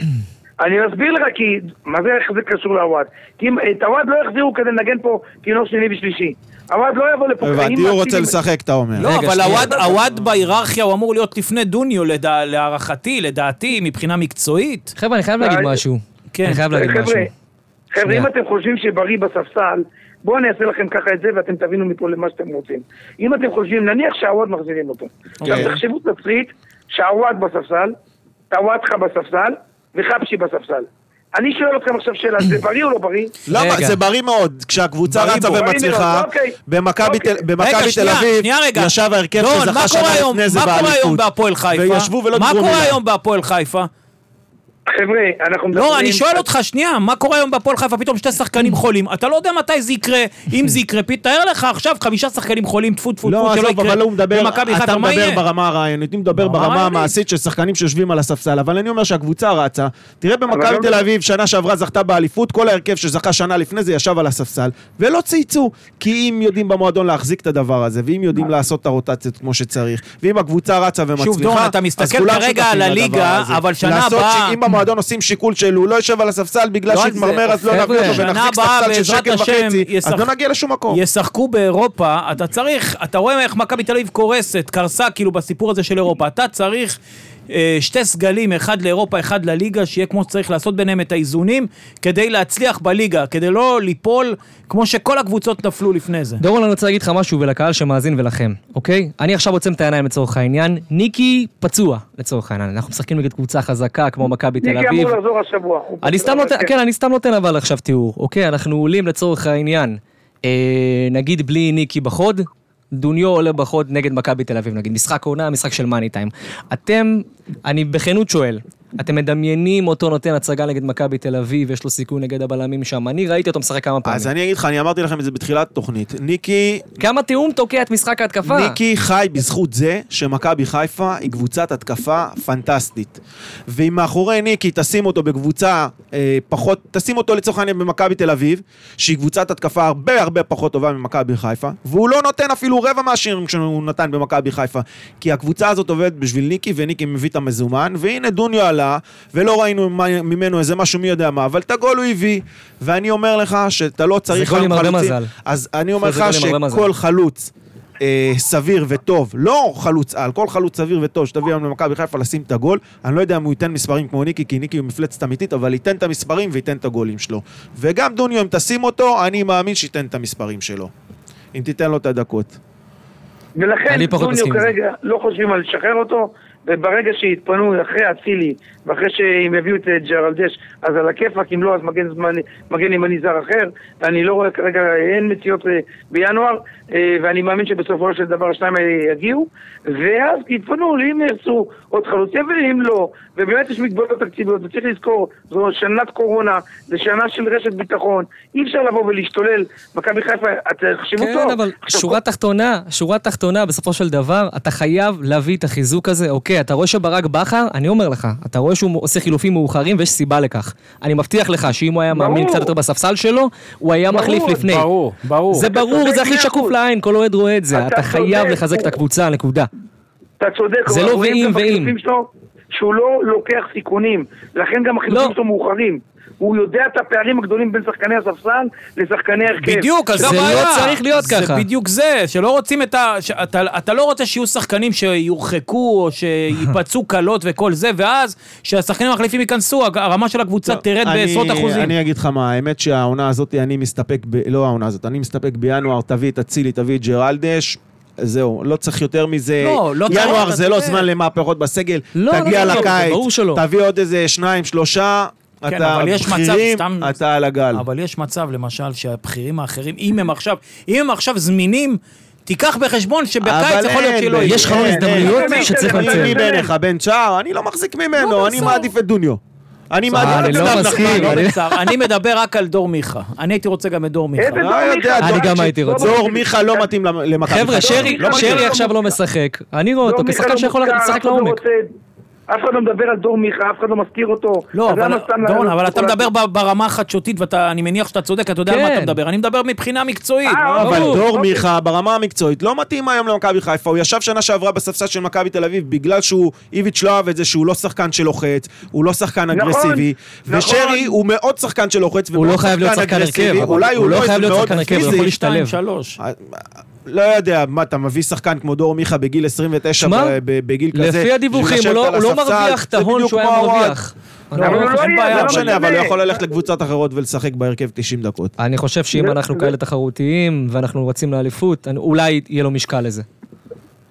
אני אסביר לך, כי... מה זה, איך זה קשור לעווד? כי את עווד לא יחזירו כדי לנגן פה כינור שני ושלישי. עווד לא יבוא לפה. הבנתי, הוא רוצה לשחק, אתה אומר. לא, אבל. עווד- בהיררכיה הוא אמור להיות לפני דוניו, להערכתי, לדעתי, מבחינה מקצועית. חבר'ה, אני חייב להגיד. משהו. כן. אני חייב להגיד משהו. חבר'ה. אם אתם חושבים שבריא בספסל, בואו אני אעשה לכם ככה את זה ואתם תבינו מפה למה שאתם רוצים. אם אתם חושבים, נניח שהעווד מחזירים אותו. כן. עכשיו תחשבו תסריט שהעווד בספסל, טוואטחה בספסל וחבשי בספסל. אני שואל אתכם עכשיו שאלה, זה בריא או לא בריא? למה? זה בריא מאוד. כשהקבוצה רצה. ומצליחה. במכבי. תל- אביב. ישב ההרכב שזכה מה שנה לפני זה מה קורה היום באליפות. בהפועל חיפה? וישבו ולא מה קורה. היום בהפועל חיפה? חבר'ה, אנחנו מדברים... לא, אני שואל אותך, שנייה, מה קורה היום בהפועל חיפה? פתאום שתי שחקנים חולים. אתה לא יודע מתי זה יקרה, אם זה יקרה. תאר לך עכשיו חמישה שחקנים חולים, טפו טפו לא, טפו, שלא עזוב, יקרה. אבל הוא מדבר, אתה מדבר? ברמה הרעיונית, אני מדבר ברמה. המעשית של שחקנים שיושבים על הספסל, אבל אני אומר שהקבוצה רצה, תראה במכבי לא- תל אביב, שנה שעברה זכתה באליפות, כל ההרכב שזכה שנה לפני זה ישב על הספסל, ולא צייצו, כי אם יודעים במועדון להחזיק את הדבר הזה, ואם יודעים לעשות את הרוטציות כמו שצריך, ואם הקבוצה רצה ומצליחה, אז כולם שותפים לדבר הזה. במועדון עושים שיקול של הוא לא יושב על הספסל בגלל לא שהתמרמר, אז לא נביא אותו ונחזיק ספסל של שקל וחצי, אז ישחק- לא נגיע לשום מקום. ישחקו באירופה, אתה צריך, אתה רואה איך מכבי תל אביב קורסת, קרסה כאילו בסיפור הזה של אירופה, אתה צריך שתי סגלים, אחד לאירופה, אחד לליגה, שיהיה כמו שצריך לעשות ביניהם את האיזונים, כדי להצליח בליגה, כדי לא ליפול כמו שכל הקבוצות נפלו לפני זה. דורון, אני רוצה להגיד לך משהו, ולקהל שמאזין ולכם, אוקיי? אני עכשיו עוצם את העיניים לצורך העניין. ניקי פצוע, לצורך העניין. אנחנו משחקים נגד קבוצה חזקה כמו מכבי תל ניקי אביב. אמור לחזור השבוע. אני סתם נותן, כן. כן, אני סתם נותן אבל עכשיו תיאור, אוקיי? אנחנו עולים לצורך העניין, אה, נגיד בלי ניקי בחוד, דוניו עולה בחוד נגד מכבי תל אביב, נגיד, משחק עונה, משחק של מאני טיים. אתם, אני בכנות שואל, אתם מדמיינים אותו נותן הצגה נגד מכבי תל אביב, יש לו סיכוי נגד הבלמים שם, אני ראיתי אותו משחק כמה פעמים. אז אני אגיד לך, אני אמרתי לכם את זה בתחילת התוכנית. ניקי כמה תיאום תוקע את משחק ההתקפה? ניקי חי בזכות זה שמכבי חיפה היא קבוצת התקפה פנטסטית. ואם מאחורי ניקי תשים אותו בקבוצה אה, פחות, תשים אותו לצורך העניין במכבי תל אביב, שהיא קבוצת התקפה הרבה הרבה פחות טובה ממכבי חיפה, והוא לא נותן אפילו רבע מהשירים שהוא נתן במכבי חיפה. כי הקבוצה הזאת עובדת בשביל ניקי, וניקי מביא את המזומן, והנה דוניו עלה, ולא ראינו ממנו איזה משהו מי יודע מה, אבל את הגול הוא הביא, ואני אומר לך שאתה לא צריך... גול עם הרבה. מזל. אז אני אומר זה לך. שכל חלוץ אה, סביר וטוב, לא חלוץ על, כל חלוץ סביר וטוב שתביא היום למכבי חיפה לשים את הגול, אני לא יודע אם הוא ייתן מספרים כמו ניקי, כי ניקי הוא מפלצת אמיתית, אבל ייתן את המספרים וייתן את הגולים שלו. וגם דוניו, אם תשים אותו, אני מאמין שייתן את המספרים שלו. אם תיתן לו את הדקות. ולכן דוניו עם זה. כרגע לא חושבים על לשחרר אותו, וברגע שיתפנו אחרי אצילי, ואחרי שהם יביאו את אה, ג'רלדש, אז על הכיפאק, אם לא, אז מגן, מגן ימני זר אחר. אני לא רואה כרגע, אין מציאות אה, בינואר, ואני מאמין שבסופו של דבר השניים האלה יגיעו, ואז יתפנו, אם ירצו עוד חלוצים, ואם לא, ובאמת יש מגבלות תקציביות, וצריך לזכור, זו שנת קורונה, זו שנה של רשת ביטחון, אי אפשר לבוא ולהשתולל, מכבי חיפה, תחשבו טוב. כן, אבל עכשיו, שורה תחתונה, שורה תחתונה, בסופו של דבר, אתה חייב להביא את החיזוק הזה. אוקיי, אתה רואה שברק בכר, אני אומר לך, אתה רואה שהוא עושה חילופים מאוחרים ויש סיבה לכך. אני מבטיח לך שאם הוא היה מאמין. קצת יותר בספסל שלו, הוא היה ברור, מחליף לפני. ברור, ברור. זה ברור, זה הכי שקוף לעין, כל אוהד רואה את זה. אתה חייב. לחזק את הקבוצה, נקודה. אתה צודק, זה לא ואם ואם. שהוא לא לוקח סיכונים, לכן גם החילופים לא. שלו מאוחרים. הוא יודע את הפערים הגדולים בין שחקני הספסל לשחקני הרכב. בדיוק, אז זה לא. צריך להיות זה ככה. בדיוק זה, שלא רוצים את ה... שאתה, אתה לא רוצה שיהיו שחקנים שיורחקו, או שיפצעו קלות וכל זה, ואז שהשחקנים המחליפים ייכנסו, הרמה של הקבוצה תרד אני- בעשרות אחוזים. אני אגיד לך מה, האמת שהעונה הזאת, אני מסתפק, ב... לא העונה הזאת, אני מסתפק בינואר, תביא את אצילי, תביא את ג'רלדש. זהו, לא צריך יותר מזה. לא, לא צריך, ינואר זה לא. זמן למהפכות בסגל. לא, לא, תגיע לא, לא, לקיץ, שלא. תביא עוד איזה שניים, שלושה. כן, אתה אבל יש מצב, בכירים, סתם- אתה על הגל. אבל יש מצב, למשל, שהבכירים האחרים, אם הם עכשיו, אם הם עכשיו זמינים, תיקח בחשבון שבקיץ אבל יכול להיות שלא יהיה. יש חלון הזדמנויות שצריך לנצל. מי אין, ביניך, בן צ'אר? אני לא מחזיק ממנו, אני בסדר. מעדיף את דוניו. אני מעדיף את לא סתיו. לא אני- מדבר רק על דור מיכה. אני הייתי רוצה גם את דור מיכה. לא? אני גם הייתי רוצה. דור מיכה לא מתאים למ- למכבי חבר'ה. שרי, לא עכשיו לא משחק. אני רואה אותו כשחקן לא שיכול לשחק לא לעומק. אף אחד לא מדבר על דור מיכה, אף אחד לא מזכיר אותו. לא, אבל, דורון, אבל אתה מדבר ברמה החדשותית, ואני מניח שאתה צודק, אתה יודע על מה כן. אתה מדבר. אני מדבר מבחינה מקצועית. אה, לא, אבל. דור אוקיי. מיכה ברמה המקצועית לא מתאים היום למכבי חיפה, הוא ישב שנה שעברה בספסל של מכבי תל אביב בגלל שהוא, איביץ' לא אהב את זה שהוא לא שחקן שלוחץ, הוא לא שחקן נכון, אגרסיבי, נכון. ושרי הוא מאוד שחקן שלוחץ, הוא לא חייב להיות שחקן הרכב, אולי הוא לא לא חייב להיות שחקן הרכב, הוא. יכול להשתלב. לא יודע, מה, אתה מביא שחקן כמו דור מיכה בגיל 29 שמע, ב- ב- בגיל כזה, לפי הדיווחים, הוא לא- על הוא לא מרוויח את ההון שהוא היה. מרוויח. לא, אבל הוא לא אין בעיה, לא לא משנה, אבל. הוא יכול ללכת לקבוצות אחרות ולשחק בהרכב 90 דקות. אני חושב שאם אנחנו כאלה תחרותיים, ואנחנו רצים לאליפות, אני- אולי יהיה לו משקל לזה.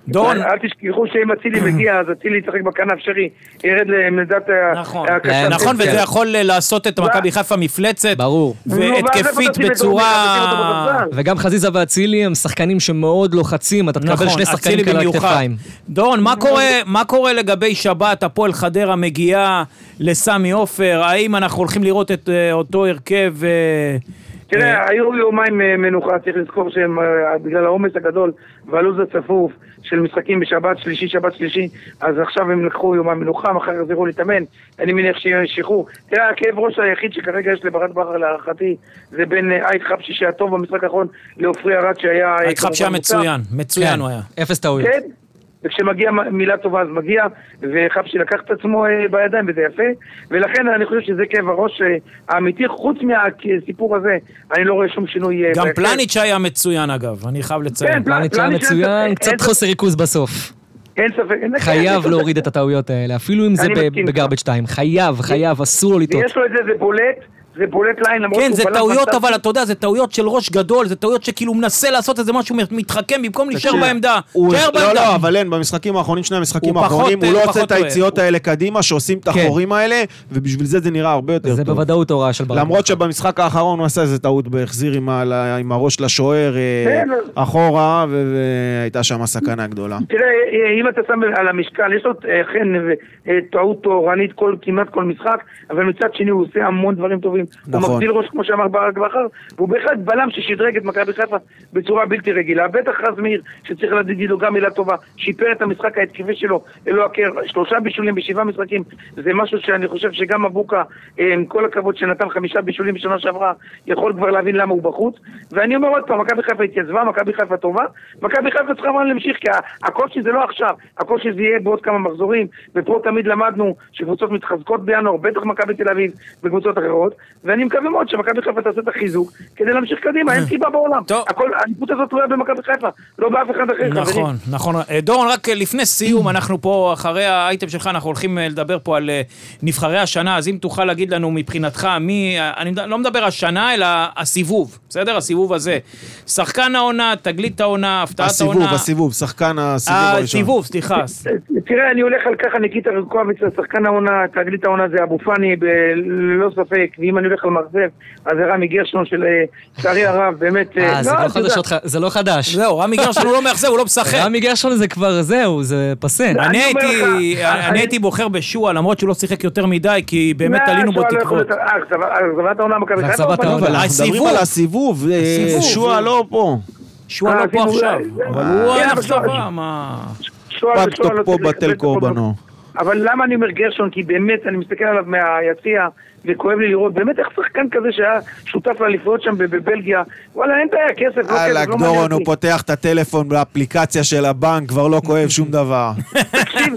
דורון, אל תשכחו שאם אצילי מגיע, אז אצילי ישחק בכנף שרי, ירד לעמדת ה- נכון, הקשר. נכון, כן. וזה יכול לעשות את מכבי חיפה מפלצת, ברור. והתקפית בצורה... וגם חזיזה ואצילי הם שחקנים שמאוד לוחצים, אתה תקבל נכון, שני שחקנים כאלה על. הכתפיים. דורון, מה קורה, מה קורה לגבי שבת, הפועל חדרה מגיעה לסמי עופר? האם אנחנו הולכים לראות את אה, אותו הרכב... אה, תראה, היו יומיים אה, מנוחה, צריך לזכור שהם, אה, בגלל העומס הגדול והלו"ז הצפוף של משחקים בשבת שלישי, שבת שלישי, אז עכשיו הם לקחו יומיים מנוחה, מחר יחזרו להתאמן, אני מניח שיהיה שחרור. תראה, הכאב ראש היחיד שכרגע יש לברק בכר להערכתי, זה בין אה, אייט חבשי שהיה טוב במשחק האחרון, לעופרי ארד שהיה... אה, היית חבשי היה. מצוין, מצוין כן, הוא היה. אפס טעויות. כן, וכשמגיע מילה טובה אז מגיע, וחבשי לקח את עצמו אה, בידיים וזה יפה, ולכן אני חושב שזה כאב הראש אה, האמיתי, חוץ מהסיפור הזה, אני לא רואה שום שינוי. אה, גם. פלניץ' היה מצוין אגב, אני חייב לציין. כן, פלניץ' היה מצוין, קצת חוסר ריכוז בסוף. אין ספק. אין חייב. להוריד את הטעויות האלה, אפילו אם זה. בגרבג' 2. חייב, חייב, אסור לו לטעות. ויש לו את זה, זה בולט, זה בולט ליין, למרות כן, זה טעויות. אבל אתה יודע, זה טעויות של ראש גדול, זה טעויות שכאילו מנסה לעשות איזה משהו מתחכם במקום להישאר בעמדה. הוא- תשאר לא, בעמדה. לא, אבל אין, במשחקים האחרונים, שני המשחקים הוא האחרונים, הוא אה, לא הוא עושה את. היציאות האלה קדימה, שעושים את כן. החורים האלה, ובשביל זה זה נראה הרבה יותר זה טוב. בוודאות הוראה של ברק. למרות שבמשחק האחרון הוא עשה איזה טעות, החזיר עם הראש לשוער אה, כן. אחורה, והייתה שם סכנה גדולה. תראה, אם אתה שם על המשקל, יש לו אה, כן אה, טעות טהורנית כל, כמעט כל משחק, אבל מצד שני הוא עושה המון דברים טובים. הוא נכון. מגדיל ראש, כמו שאמר ברק בכר, והוא בהחלט בלם ששדרג את מכבי חיפה בצורה בלתי רגילה. בטח רז מאיר, שצריך להגיד לו גם מילה טובה, שיפר את המשחק ההתקפי שלו, אלוה הקר, שלושה בישולים בשבעה משחקים, זה משהו שאני חושב שגם מבוקה, אה, עם כל הכבוד שנתן חמישה בישולים בשנה שעברה, יכול כבר להבין למה הוא בחוץ. ואני אומר עוד פעם, מכבי חיפה התייצבה, מכבי חיפה טובה, מכבי חיפה צריכה להמשיך, כי הקושי זה לא עכשיו, הקושי זה יהיה בעוד כמה מחזורים, ופה תמיד למדנו שקבוצות מתחזקות בינואר, בטח מכבי תל אביב וקבוצות אחרות, ואני מקווה מאוד שמכבי חיפה תעשה את החיזוק כדי להמשיך קדימה, אין סיבה בעולם. טוב. הכל, האליפות הזאת תלויה במכבי חיפה, לא באף אחד אחר. חברים. נכון, נכון. אה, דורון, רק אה, לפני סיום, אנחנו פה, אחרי האייטם שלך, אנחנו הולכים אה, לדבר פה על אה, נבחרי השנה, אז אם תוכל להגיד לנו מבחינתך, מי, אה, אני לא מדבר השנה, אלא הסיבוב, בסדר? הסיבוב הזה. שחקן העונה, תגלית העונה, הפתעת הסיבוב, העונה. הסיבוב, שחקן הסיבוב הראשון. הסיבוב, סליחה. תראה, אני הולך על ככה, ניקיטה רקוביץ, שחקן העונה, תגלית העונה זה אבו פאני, ללא ספק, ואם אני הולך על מרזב, אז זה רמי גרשון של, אה, לצערי הרב, באמת... אה, זה לא אתה יודע, חדשות, ח- זה לא חדש. זהו, רמי גרשון הוא לא מאכזב, הוא לא משחק. רמי גרשון זה כבר, זהו, זה פסה. אני הייתי, בוחר בשועה, למרות שהוא לא שיחק יותר מדי, כי באמת לא, עלינו בו לא תקוות. אה, אכזבת העונה מכבי זה חיפה. אכזבת העונה. אבל אנחנו מדברים הסיבוב. על הסיבוב, אה, שועה זה- לא פה. שועה אה, לא פה עכשיו, אה, אבל אה, הוא כן, היה אכזבה, מה... פג לא תוקפו בטל קורבנו. אבל למה אני אומר גרשון? כי באמת, אני מסתכל עליו מהיציע, וכואב לי לראות, באמת איך שחקן כזה שהיה שותף לאליפויות שם בב- בבלגיה, וואלה, אין בעיה, כסף, לא כסף, לא מעניין דורון, הוא אותי. פותח את הטלפון באפליקציה של הבנק, כבר לא כואב שום דבר. תקשיב,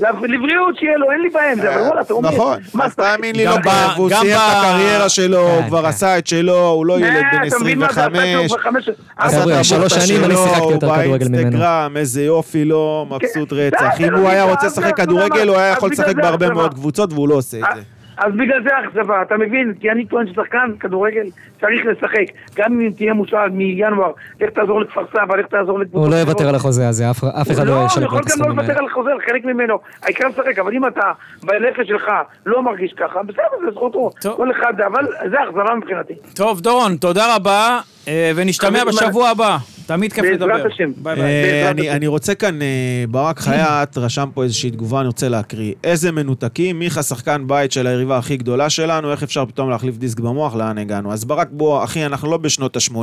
לב- לבריאות שיהיה לו, אין לי בעיה עם זה, אבל וואלה, אתה אומר, נכון, אז תאמין לי, גם לא ב- כואב, הוא גם סיים את הקריירה שלו, הוא כן, כבר כן. עשה את שלו, הוא לא ילד אה, בן אתה מבין מה זה, עשה את 25. שלו בחמש- עשה שלוש שנים אני שיחקתי הוא יותר כדורגל ממנו. באינסטגרם, איזה יופי לו, מבסוט כן, רצח. בסדר, אם הוא היה רוצה לשחק. כדורגל, הוא היה יכול לשחק בהרבה. מאוד קבוצות, והוא לא עושה את זה. אז בגלל זה האכזבה, אתה מבין? כי אני טוען ששחקן כדורגל צריך לשחק. גם אם תהיה מושל מינואר, לך תעזור לכפר סבא, לך תעזור לקבוצות הוא לא. יוותר על החוזה הזה, אף אף אחד לא לא, ישלם אני לו יכול את גם לא הסכומים לוותר האלה. על חוזר, חלק ממנו. העיקר לשחק, אבל אם אתה בנפש שלך לא מרגיש ככה, בסדר, זה זכותו. כל אחד, אבל זה אכזבה מבחינתי. טוב, דורון, תודה רבה, אה, ונשתמע בשבוע הבא. תמיד כיף בעזרת לדבר. השם. ביי ביי. אה, בעזרת אני- רוצה כאן, אה, ברק חייט רשם פה איזושהי תגובה, אני רוצה להקריא. איזה מנותקים, מיכה שחקן בית של היריבה הכי גדולה שלנו, איך אפשר פתאום להחליף דיסק במוח, לאן הגענו? אז ברק, בוא, אחי, אנחנו לא בשנות ה-80.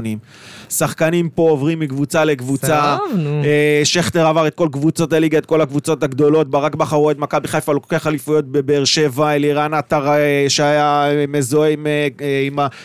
שחקנים פה עוברים מקבוצה לקבוצה. אה, שכטר עבר את כל קבוצות הליגה, את כל הקבוצות הגדולות. ברק בכר רואה את מכבי חיפה, לוקח אליפויות בבאר שבע, אלירן עטר שהיה מזוהה עם.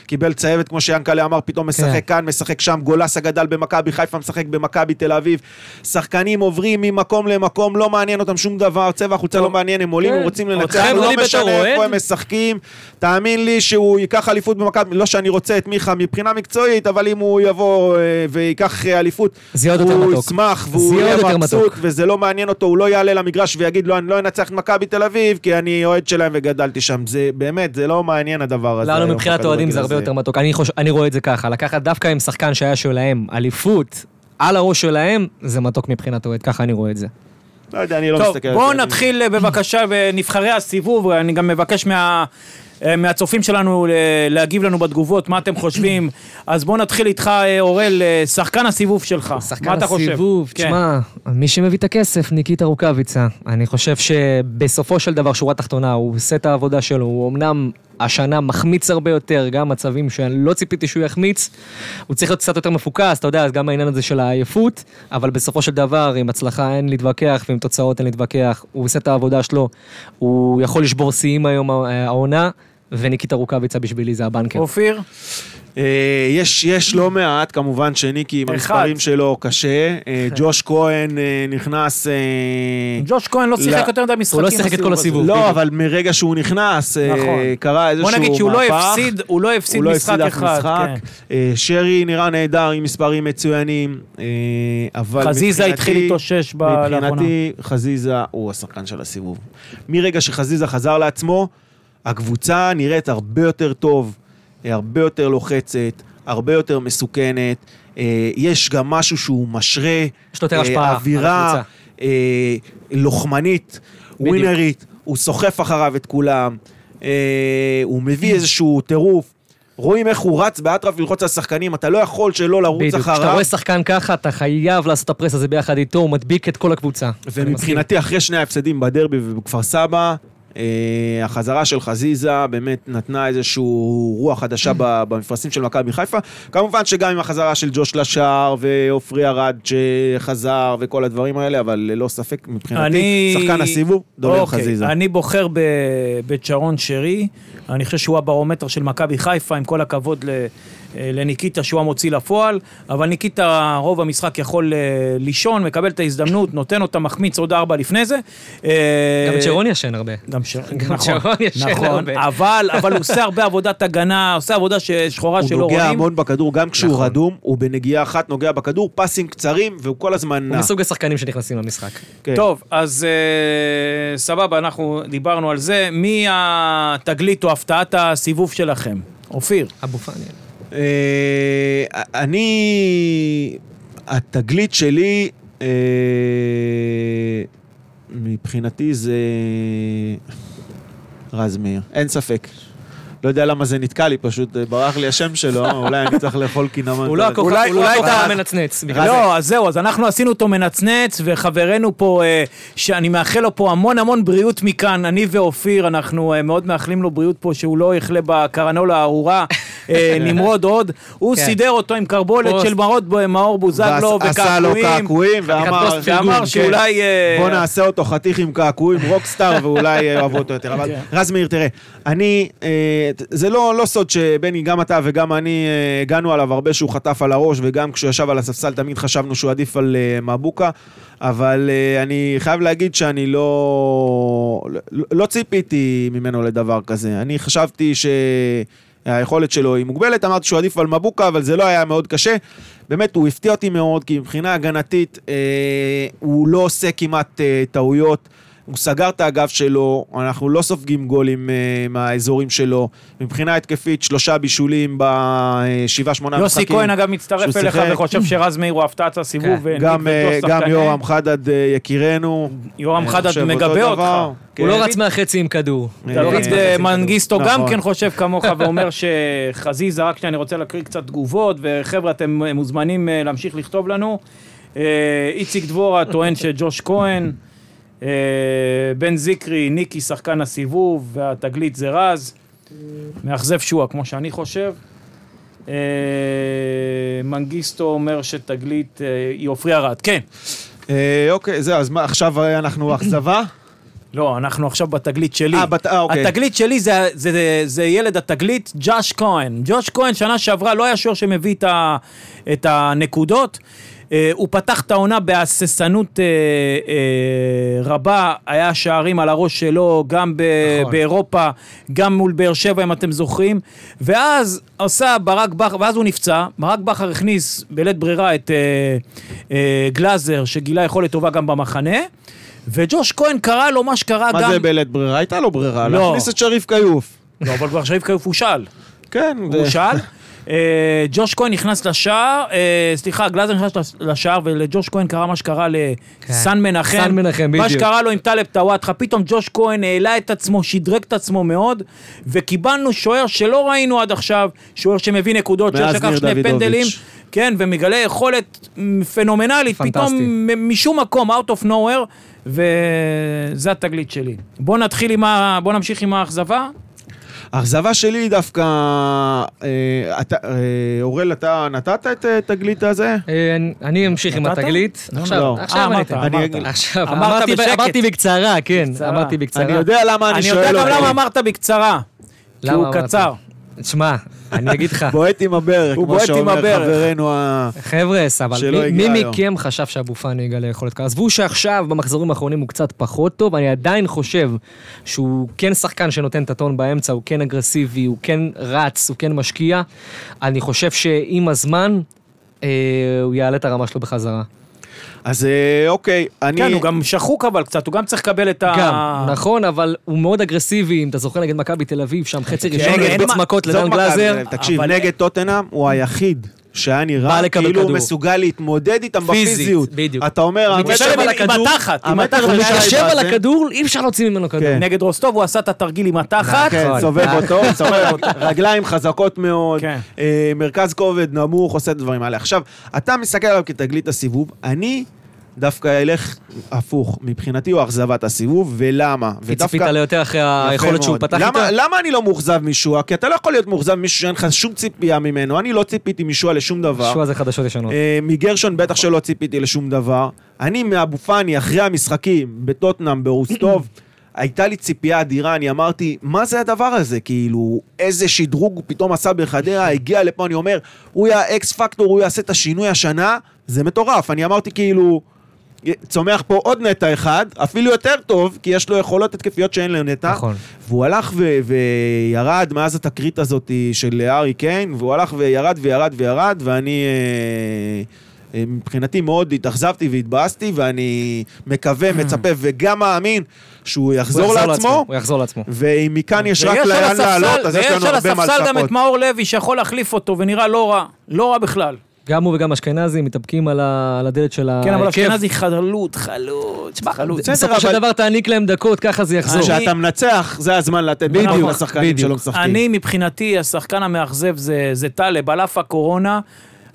קיבל צהבת, כמו שיאנקל'ה אמר, פתאום משחק כן. כאן, משחק שם. גולסה גדל במכבי חיפה, משחק במכבי תל אביב. שחקנים עוברים ממקום למקום, לא מעניין אותם שום דבר, צבע החולצה לא מעניין, הם עולים, כן. הם רוצים לנצח, אתכם לא משנה. איפה הם משחקים. תאמין לי שהוא ייקח אליפות במכבי, לא שאני רוצה את מיכה מבחינה מקצועית, אבל אם הוא יבוא אה, וייקח אה, אליפות, הוא. ישמח זה והוא יהיה מבסוט. וזה לא מעניין אותו, הוא לא יעלה למגרש ויגיד לו, אני לא אנצח את מכבי תל אביב, כי אני אוהד שלהם וגדלתי שם. זה באמת, זה לא מעניין הדבר הזה. לנו מבחינת אוהדים זה הרבה. יותר מתוק. אני רואה את זה ככה, לקחת דווקא עם שחקן שהיה שלהם אליפות על הראש שלהם, זה מתוק מבחינת אוהד, ככה אני רואה את זה. לא יודע, אני לא טוב, מסתכל על בואו זה. נתחיל אה, בבקשה בנבחרי הסיבוב, אני גם מבקש מה... אה, מהצופים שלנו ל- להגיב לנו בתגובות, מה אתם חושבים. אז בואו נתחיל איתך, אה, אורל, אה, שחקן הסיבוב שלך. שחקן מה אתה חושב? הסיבוב, כן. תשמע, מי שמביא את הכסף, ניקיטה רוקאביצה. אני חושב שבסופו של דבר, שורה תחתונה, הוא עושה את העבודה שלו, הוא אמנם השנה מחמיץ הרבה יותר, גם מצבים שלא ציפיתי שהוא יחמיץ, הוא צריך להיות קצת יותר מפוקס, אתה יודע, אז גם העניין הזה של העייפות, אבל בסופו של דבר, עם הצלחה אין להתווכח, ועם תוצאות אין להתווכח, הוא עושה את העבודה שלו, הוא יכול לשבור שיאים היום אה, העונה, וניקיטה רוקאביצה בשבילי זה הבנקר. אופיר? אה, יש, יש לא מעט, כמובן שניקי עם אחד. המספרים שלו קשה. אה, ג'וש כהן אה, נכנס... ג'וש כהן לא שיחק יותר מדי משחקים. לא שיחק את כל הסיבוב. לא, אבל מרגע שהוא נכנס, נכון. קרה איזשהו בוא מהפך. נגיד שהוא לא הפסיד, הוא לא הפסיד הוא לא משחק אחד. משחק. כן. שרי נראה נהדר עם מספרים מצוינים, אבל חזיזה מבחינתי- התחיל להתאושש ב- לאחרונה. מבחינתי, חזיזה הוא השחקן של הסיבוב. מרגע שחזיזה חזר לעצמו, הקבוצה נראית הרבה יותר טוב, אה, הרבה יותר לוחצת, הרבה יותר מסוכנת. אה, יש גם משהו שהוא משרה. יש לו יותר אה, השפעה על אווירה הקבוצה. אה, לוחמנית, בדיוק. ווינרית, הוא סוחף אחריו את כולם, אה, הוא מביא איזשהו טירוף. רואים איך הוא רץ באטרף ללחוץ על השחקנים, אתה לא יכול שלא לרוץ בדיוק, כשאתה אחריו. רואה שחקן ככה, אתה חייב לעשות את הפרס הזה ביחד איתו, הוא מדביק את כל הקבוצה. ומבחינתי, אחרי שני ההפסדים בדרבי ובכפר סבא, אה, החזרה של חזיזה באמת נתנה איזושהי רוח חדשה במפרשים של מכבי חיפה. כמובן שגם עם החזרה של ג'וש לשער ועופרי ארד שחזר וכל הדברים האלה, אבל ללא ספק מבחינתי, אני... שחקן הסיבוב, דורון אוקיי, חזיזה. אני בוחר בבית שרון שרי, אני חושב שהוא הברומטר של מכבי חיפה, עם כל הכבוד ל... לניקיטה שהוא המוציא לפועל, אבל ניקיטה רוב המשחק יכול אה, לישון, מקבל את ההזדמנות, נותן אותה, מחמיץ עוד ארבע לפני זה. אה, גם צ'רון ישן הרבה. גם. גם נכון, שרון ישן נכון, הרבה. אבל, אבל הוא עושה הרבה עבודת הגנה, עושה עבודה. שחורה הוא שלא נוגע רואים. המון בכדור, גם כשהוא נכון. רדום, הוא בנגיעה אחת נוגע בכדור, פסים קצרים, והוא כל הזמן הוא נע. מסוג השחקנים שנכנסים למשחק. כן. טוב, אז אה, סבבה, אנחנו דיברנו על זה. מי התגלית או הפתעת הסיבוב שלכם? אופיר. אבו פאני. אה, אני... התגלית שלי, אה, מבחינתי זה רז מאיר, אין ספק. לא יודע למה זה נתקע לי, פשוט אה, ברח לי השם שלו, אולי אני צריך לאכול קינמן. הוא לא הכוכב לא המנצנץ. לא, אז זהו, אז אנחנו עשינו אותו מנצנץ, וחברנו פה, אה, שאני מאחל לו פה המון המון בריאות מכאן, אני ואופיר, אנחנו אה, מאוד מאחלים לו בריאות פה, שהוא לא יחלה בקרנולה הארורה, נמרוד עוד, הוא כן. סידר אותו עם קרבולת. של מאור בוזגלו וקעקועים. קעקועים, ואמר, כן. שאולי... אה, בוא נעשה אותו חתיך עם קעקועים, רוקסטאר, ואולי יאהבו אותו יותר. אבל כן. רז מאיר, תראה, אני, אה, זה לא לא סוד שבני, גם אתה וגם אני, אה, הגענו עליו הרבה שהוא חטף על הראש, וגם כשהוא ישב על הספסל תמיד חשבנו שהוא עדיף על אה, מבוקה, אבל אה, אני חייב להגיד שאני לא, לא, לא ציפיתי ממנו לדבר כזה. אני חשבתי ש... היכולת שלו היא מוגבלת, אמרתי שהוא עדיף על מבוקה, אבל זה לא היה מאוד קשה. באמת, הוא הפתיע אותי מאוד, כי מבחינה הגנתית, אה, הוא לא עושה כמעט אה, טעויות. הוא סגר את האגף שלו, אנחנו לא סופגים גולים אה, מהאזורים שלו. מבחינה התקפית, שלושה בישולים בשבעה, שמונה משחקים. יוסי כהן אגב מצטרף אליך שיחק. וחושב שרז מאיר הוא הפתעת הסיבוב. כן. גם, אה, גם. יורם חדד אה, יקירנו. יורם חדד מגבה אותך. דבר. כן. הוא לא רץ מהחצי עם כדור. לא דוד כדור. מנגיסטו גם נכון. כן חושב כמוך ואומר שחזיזה, רק שאני רוצה להקריא קצת תגובות, וחבר'ה, אתם מוזמנים להמשיך לכתוב לנו. איציק דבורה טוען שג'וש כהן, בן זיקרי, ניקי שחקן הסיבוב, והתגלית זה רז. מאכזב שועה, כמו שאני חושב. אה, מנגיסטו אומר שתגלית אה, היא עופרי ארד. כן. אה, אוקיי, זהו, אז מה, עכשיו אה, אנחנו אכזבה? לא, אנחנו עכשיו בתגלית שלי. אה, בת- אה, אוקיי. התגלית שלי זה, זה, זה, זה ילד התגלית, ג'וש כהן. ג'וש כהן, שנה שעברה לא היה שוער שמביא את, ה, את הנקודות. אה, הוא פתח את העונה בהססנות אה, אה, רבה, היה שערים על הראש שלו, גם ב, נכון. באירופה, גם מול באר שבע, אם אתם זוכרים. ואז עשה ברק בכר, ואז הוא נפצע, ברק בכר הכניס בלית ברירה את גלאזר, שגילה יכולת טובה גם במחנה. וג'וש כהן קרא לו מה שקרה גם... מה זה בלית ברירה? הייתה לו ברירה, לא. להכניס את שריף כיוף. לא, אבל כבר שריף כיוף הוא שאל. כן, הוא שאל. אה, ג'וש כהן נכנס לשער, אה, סליחה, גלאזר נכנס לש- לשער, ולג'וש כהן קרה מה שקרה לסן מנחם. סן מנחם, מה בדיוק. שקרה לו עם טלב טוואטחה, פתאום ג'וש כהן העלה את עצמו, שדרג את עצמו מאוד, וקיבלנו שוער שלא ראינו עד עכשיו, שוער שמביא נקודות, שוער שלקח שני. פנדלים, כן, ומגלה יכולת פנומנלית, פנטסטי. פתאום משום מקום, out of nowhere, וזה התגלית שלי. בוא נתחיל עם ה... בוא נמשיך עם האכזבה. האכזבה שלי היא דווקא... אה, אתה- אה, אורל, אתה נתת את אה, תגלית הזה? אה, אני- אני אמשיך עם? התגלית. לא, עכשיו, לא. עכשיו אה, אני אמרת, אתן. אני אמרתי ב- בשקט. אמרתי בקצרה, כן, בקצרה. אמרתי בקצרה. אני יודע למה אני אני שואל יודע גם. למה אמרת בקצרה. כי הוא? קצר. תשמע, אני אגיד לך, בועט עם הברך, הוא כמו שאומר. חברנו ה... חבר'ה, שלא מי-. מכם חשב שאבו פאני יגלה יכולת כזו? עזבו שעכשיו, במחזורים האחרונים הוא קצת פחות טוב, אני עדיין חושב שהוא כן שחקן שנותן את הטון באמצע, הוא כן אגרסיבי, הוא כן רץ, הוא כן משקיע. אני חושב שעם הזמן, אה, הוא יעלה את הרמה שלו בחזרה. אז אה, אוקיי, אני... כן, הוא גם שחוק אבל קצת, הוא גם צריך לקבל את ה... גם, נכון, אבל הוא מאוד אגרסיבי, אם אתה זוכר נגד מכבי תל אביב, שם חצי ראשון, אין הרביץ מה- מכות לדן גלאזר. תקשיב, אבל- נגד טוטנאם הוא היחיד שהיה נראה כאילו הוא. מסוגל להתמודד איתם פיזית, בפיזיות. בדיוק. אתה אומר, הוא מתיישב עם- על עם הכדור, התחת, עם התחת. הוא מתיישב על. הכדור, אי אפשר להוציא ממנו כדור. כן. נגד רוסטוב הוא עשה את התרגיל עם התחת. כן. סובב. אותו, סובב אותו, רגליים חזקות מאוד, כן. אה, מרכז כובד נמוך, עושה את הדברים האלה. עכשיו, אתה מסתכל עליו כתגלית הסיבוב, אני דווקא אלך הפוך, מבחינתי הוא אכזבת הסיבוב, ולמה? כי ציפית לו יותר אחרי היכולת שהוא. פתח למה, איתה? למה אני לא מאוכזב משועה? כי אתה לא יכול להיות מאוכזב ממישהו שאין לך שום ציפייה ממנו. אני לא ציפיתי משועה לשום דבר. שואה זה חדשות ישנות. אה, מגרשון בטח שלא ציפיתי לשום דבר. אני מאבו פאני, אחרי המשחקים, בטוטנאם, ברוסטוב, הייתה לי ציפייה אדירה, אני אמרתי, מה זה הדבר הזה? כאילו, איזה שדרוג הוא פתאום עשה בחדרה, הגיע לפה, אני אומר, הוא יהיה אקס פקטור, הוא יעשה את השינוי השנה, זה מטורף. אני אמרתי כאילו, צומח פה עוד נטע אחד, אפילו יותר טוב, כי יש לו יכולות התקפיות שאין לנטע. נכון. והוא הלך ו- וירד מאז התקרית הזאת של הארי קיין, והוא הלך וירד וירד וירד, ואני אה, אה, מבחינתי מאוד התאכזבתי והתבאסתי, ואני מקווה, מצפה וגם מאמין שהוא הוא יחזור יחזור לעצמו, הוא יחזור לעצמו. ואם מכאן יש רק ויש על לאן לעלות, אז יש לנו ויש על הרבה מה הספסל גם את לצפות. מאור לוי שיכול להחליף אותו ונראה לא רע, לא רע בכלל. גם הוא וגם אשכנזי מתאפקים על ה- על הדלת של ההרכב. כן, אבל אשכנזי חלוט, חלוץ, חלוץ. בסדר, בסופו של דבר תעניק להם דקות, ככה זה יחזור. כשאתה מנצח, זה הזמן לתת בדיוק, לשחקנים. שלא משחקים. אני מבחינתי, השחקן המאכזב זה, זה טלב, על אף הקורונה.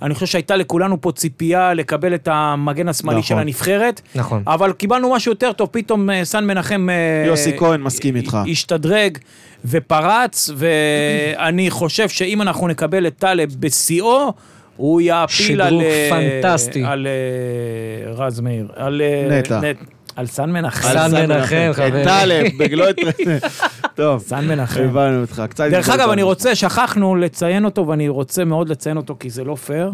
אני חושב שהייתה לכולנו פה ציפייה לקבל את המגן השמאלי נכון. של הנבחרת. נכון. אבל קיבלנו משהו יותר טוב, פתאום אה, סן מנחם... אה, יוסי כהן מסכים איתך. השתדרג ופרץ, ואני חושב שאם אנחנו נקבל את טלב בשיאו, הוא יעפיל על... שדרוג אה, פנטסטי. על אה, רז מאיר. על... אה, נטע. על סן מנחם. סן מנחם, את חברים. טלב, בגלו את... טוב, סן מנחם. הבנו אותך. קצת דרך אגב. אני רוצה, שכחנו לציין אותו, ואני רוצה מאוד לציין אותו, כי זה לא פייר.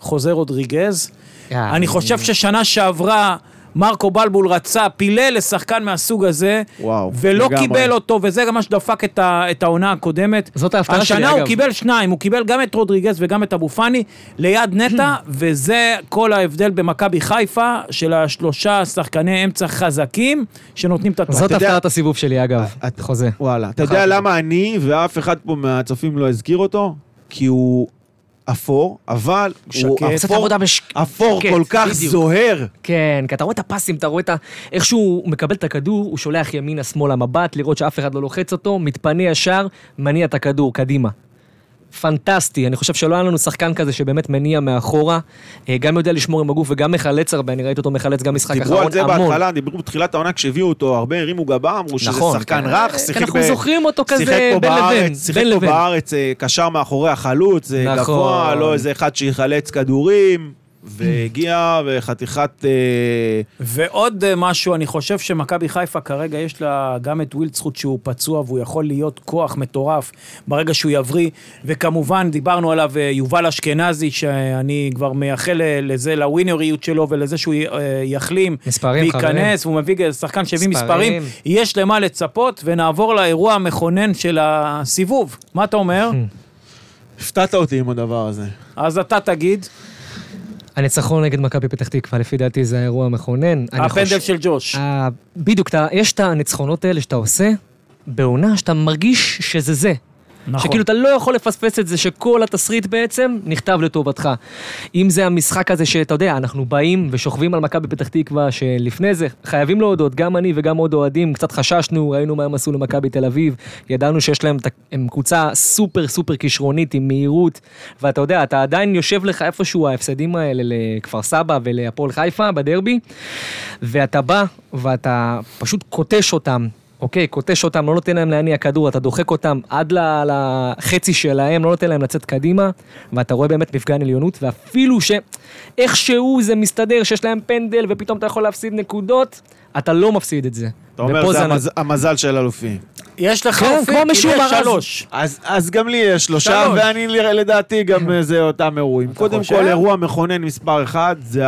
חוזה רודריגז. יאללה. אני חושב ששנה שעברה... מרקו בלבול רצה, פילל לשחקן מהסוג הזה, וואו, ולא לגמרי. קיבל אותו, וזה גם מה שדפק את, ה, את העונה הקודמת. זאת ההפתעה שלי, השנה הוא אגב. קיבל שניים, הוא קיבל גם את רודריגז וגם את אבו פאני ליד נטע, וזה כל ההבדל במכבי חיפה, של השלושה שחקני אמצע חזקים, שנותנים את הטוב. זאת אתה יודע- הפתעת הסיבוב שלי, אגב. את- חוזה. וואלה. אתה יודע למה אני ואף אחד פה מהצופים לא הזכיר אותו? כי הוא אפור, אבל הוא אפור, בש- אפור שקט, כל כך בדיוק. זוהר. כן, כי אתה רואה את הפסים, אתה רואה את ה... איך שהוא מקבל את הכדור, הוא שולח ימינה שמאלה מבט, לראות שאף אחד לא לוחץ אותו, מתפנה ישר, מניע את הכדור, קדימה. פנטסטי, אני חושב שלא היה לנו שחקן כזה שבאמת מניע מאחורה, אה, גם יודע לשמור עם הגוף וגם מחלץ הרבה, אני ראיתי אותו מחלץ גם משחק דיברו אחרון, על זה המון. בהתחלה, דיברו בתחילת העונה כשהביאו אותו, הרבה הרימו גבה, אמרו שזה נכון, שחקן. רך, כן, שיחק אנחנו ב- זוכרים אותו כזה בין בארץ, לבין, שיחק פה. בארץ, אה, קשר מאחורי החלוץ, אה, נכון. גבוה, לא איזה אחד שיחלץ כדורים, והגיע וחתיכת... אה, ועוד אה, משהו, אני חושב שמכבי חיפה כרגע יש לה גם את ווילדסחוט שהוא פצוע והוא יכול להיות כוח מטורף ברגע שהוא יבריא, וכמובן דיברנו עליו אה, יובל אשכנזי, שאני כבר מייחל לזה, לווינריות שלו ולזה שהוא יחלים. מספרים, חברים. וייכנס, והוא מביא שחקן שהביא מספרים. מספרים. יש למה לצפות, ונעבור לאירוע המכונן של הסיבוב. מה אתה אומר? הפתעת אותי עם הדבר הזה. אז אתה תגיד, הניצחון נגד מכבי פתח תקווה, לפי דעתי זה האירוע המכונן. הפנדל חושב- של ג'וש. אה, בדיוק, יש את הניצחונות האלה שאתה עושה בעונה שאתה מרגיש שזה זה. נכון. שכאילו אתה לא יכול לפספס את זה שכל התסריט בעצם נכתב לטובתך. אם זה המשחק הזה שאתה יודע, אנחנו באים ושוכבים על מכבי פתח תקווה, שלפני זה, חייבים להודות, גם אני וגם עוד אוהדים, קצת חששנו, ראינו מה הם עשו למכבי תל אביב, ידענו שיש להם, הם קבוצה סופר סופר כישרונית עם מהירות, ואתה יודע, אתה עדיין יושב לך איפשהו ההפסדים האלה לכפר סבא ולהפועל חיפה בדרבי, ואתה בא ואתה פשוט קוטש אותם. אוקיי, קוטש אותם, לא נותן להם להניע כדור, אתה דוחק אותם עד לחצי שלהם, לא נותן להם לצאת קדימה, ואתה רואה באמת מפגן עליונות, ואפילו שאיכשהו זה מסתדר שיש להם פנדל ופתאום אתה יכול להפסיד נקודות, אתה לא מפסיד את זה. אתה אומר, זה המז- המזל של אלופים. יש לך כן, אופי, כמו אז. שלוש. אז, אז גם לי יש שלושה, שלוש. ואני לדעתי גם אה, זה אותם אירועים. קודם חושב? כל, אירוע מכונן מספר אחד, זה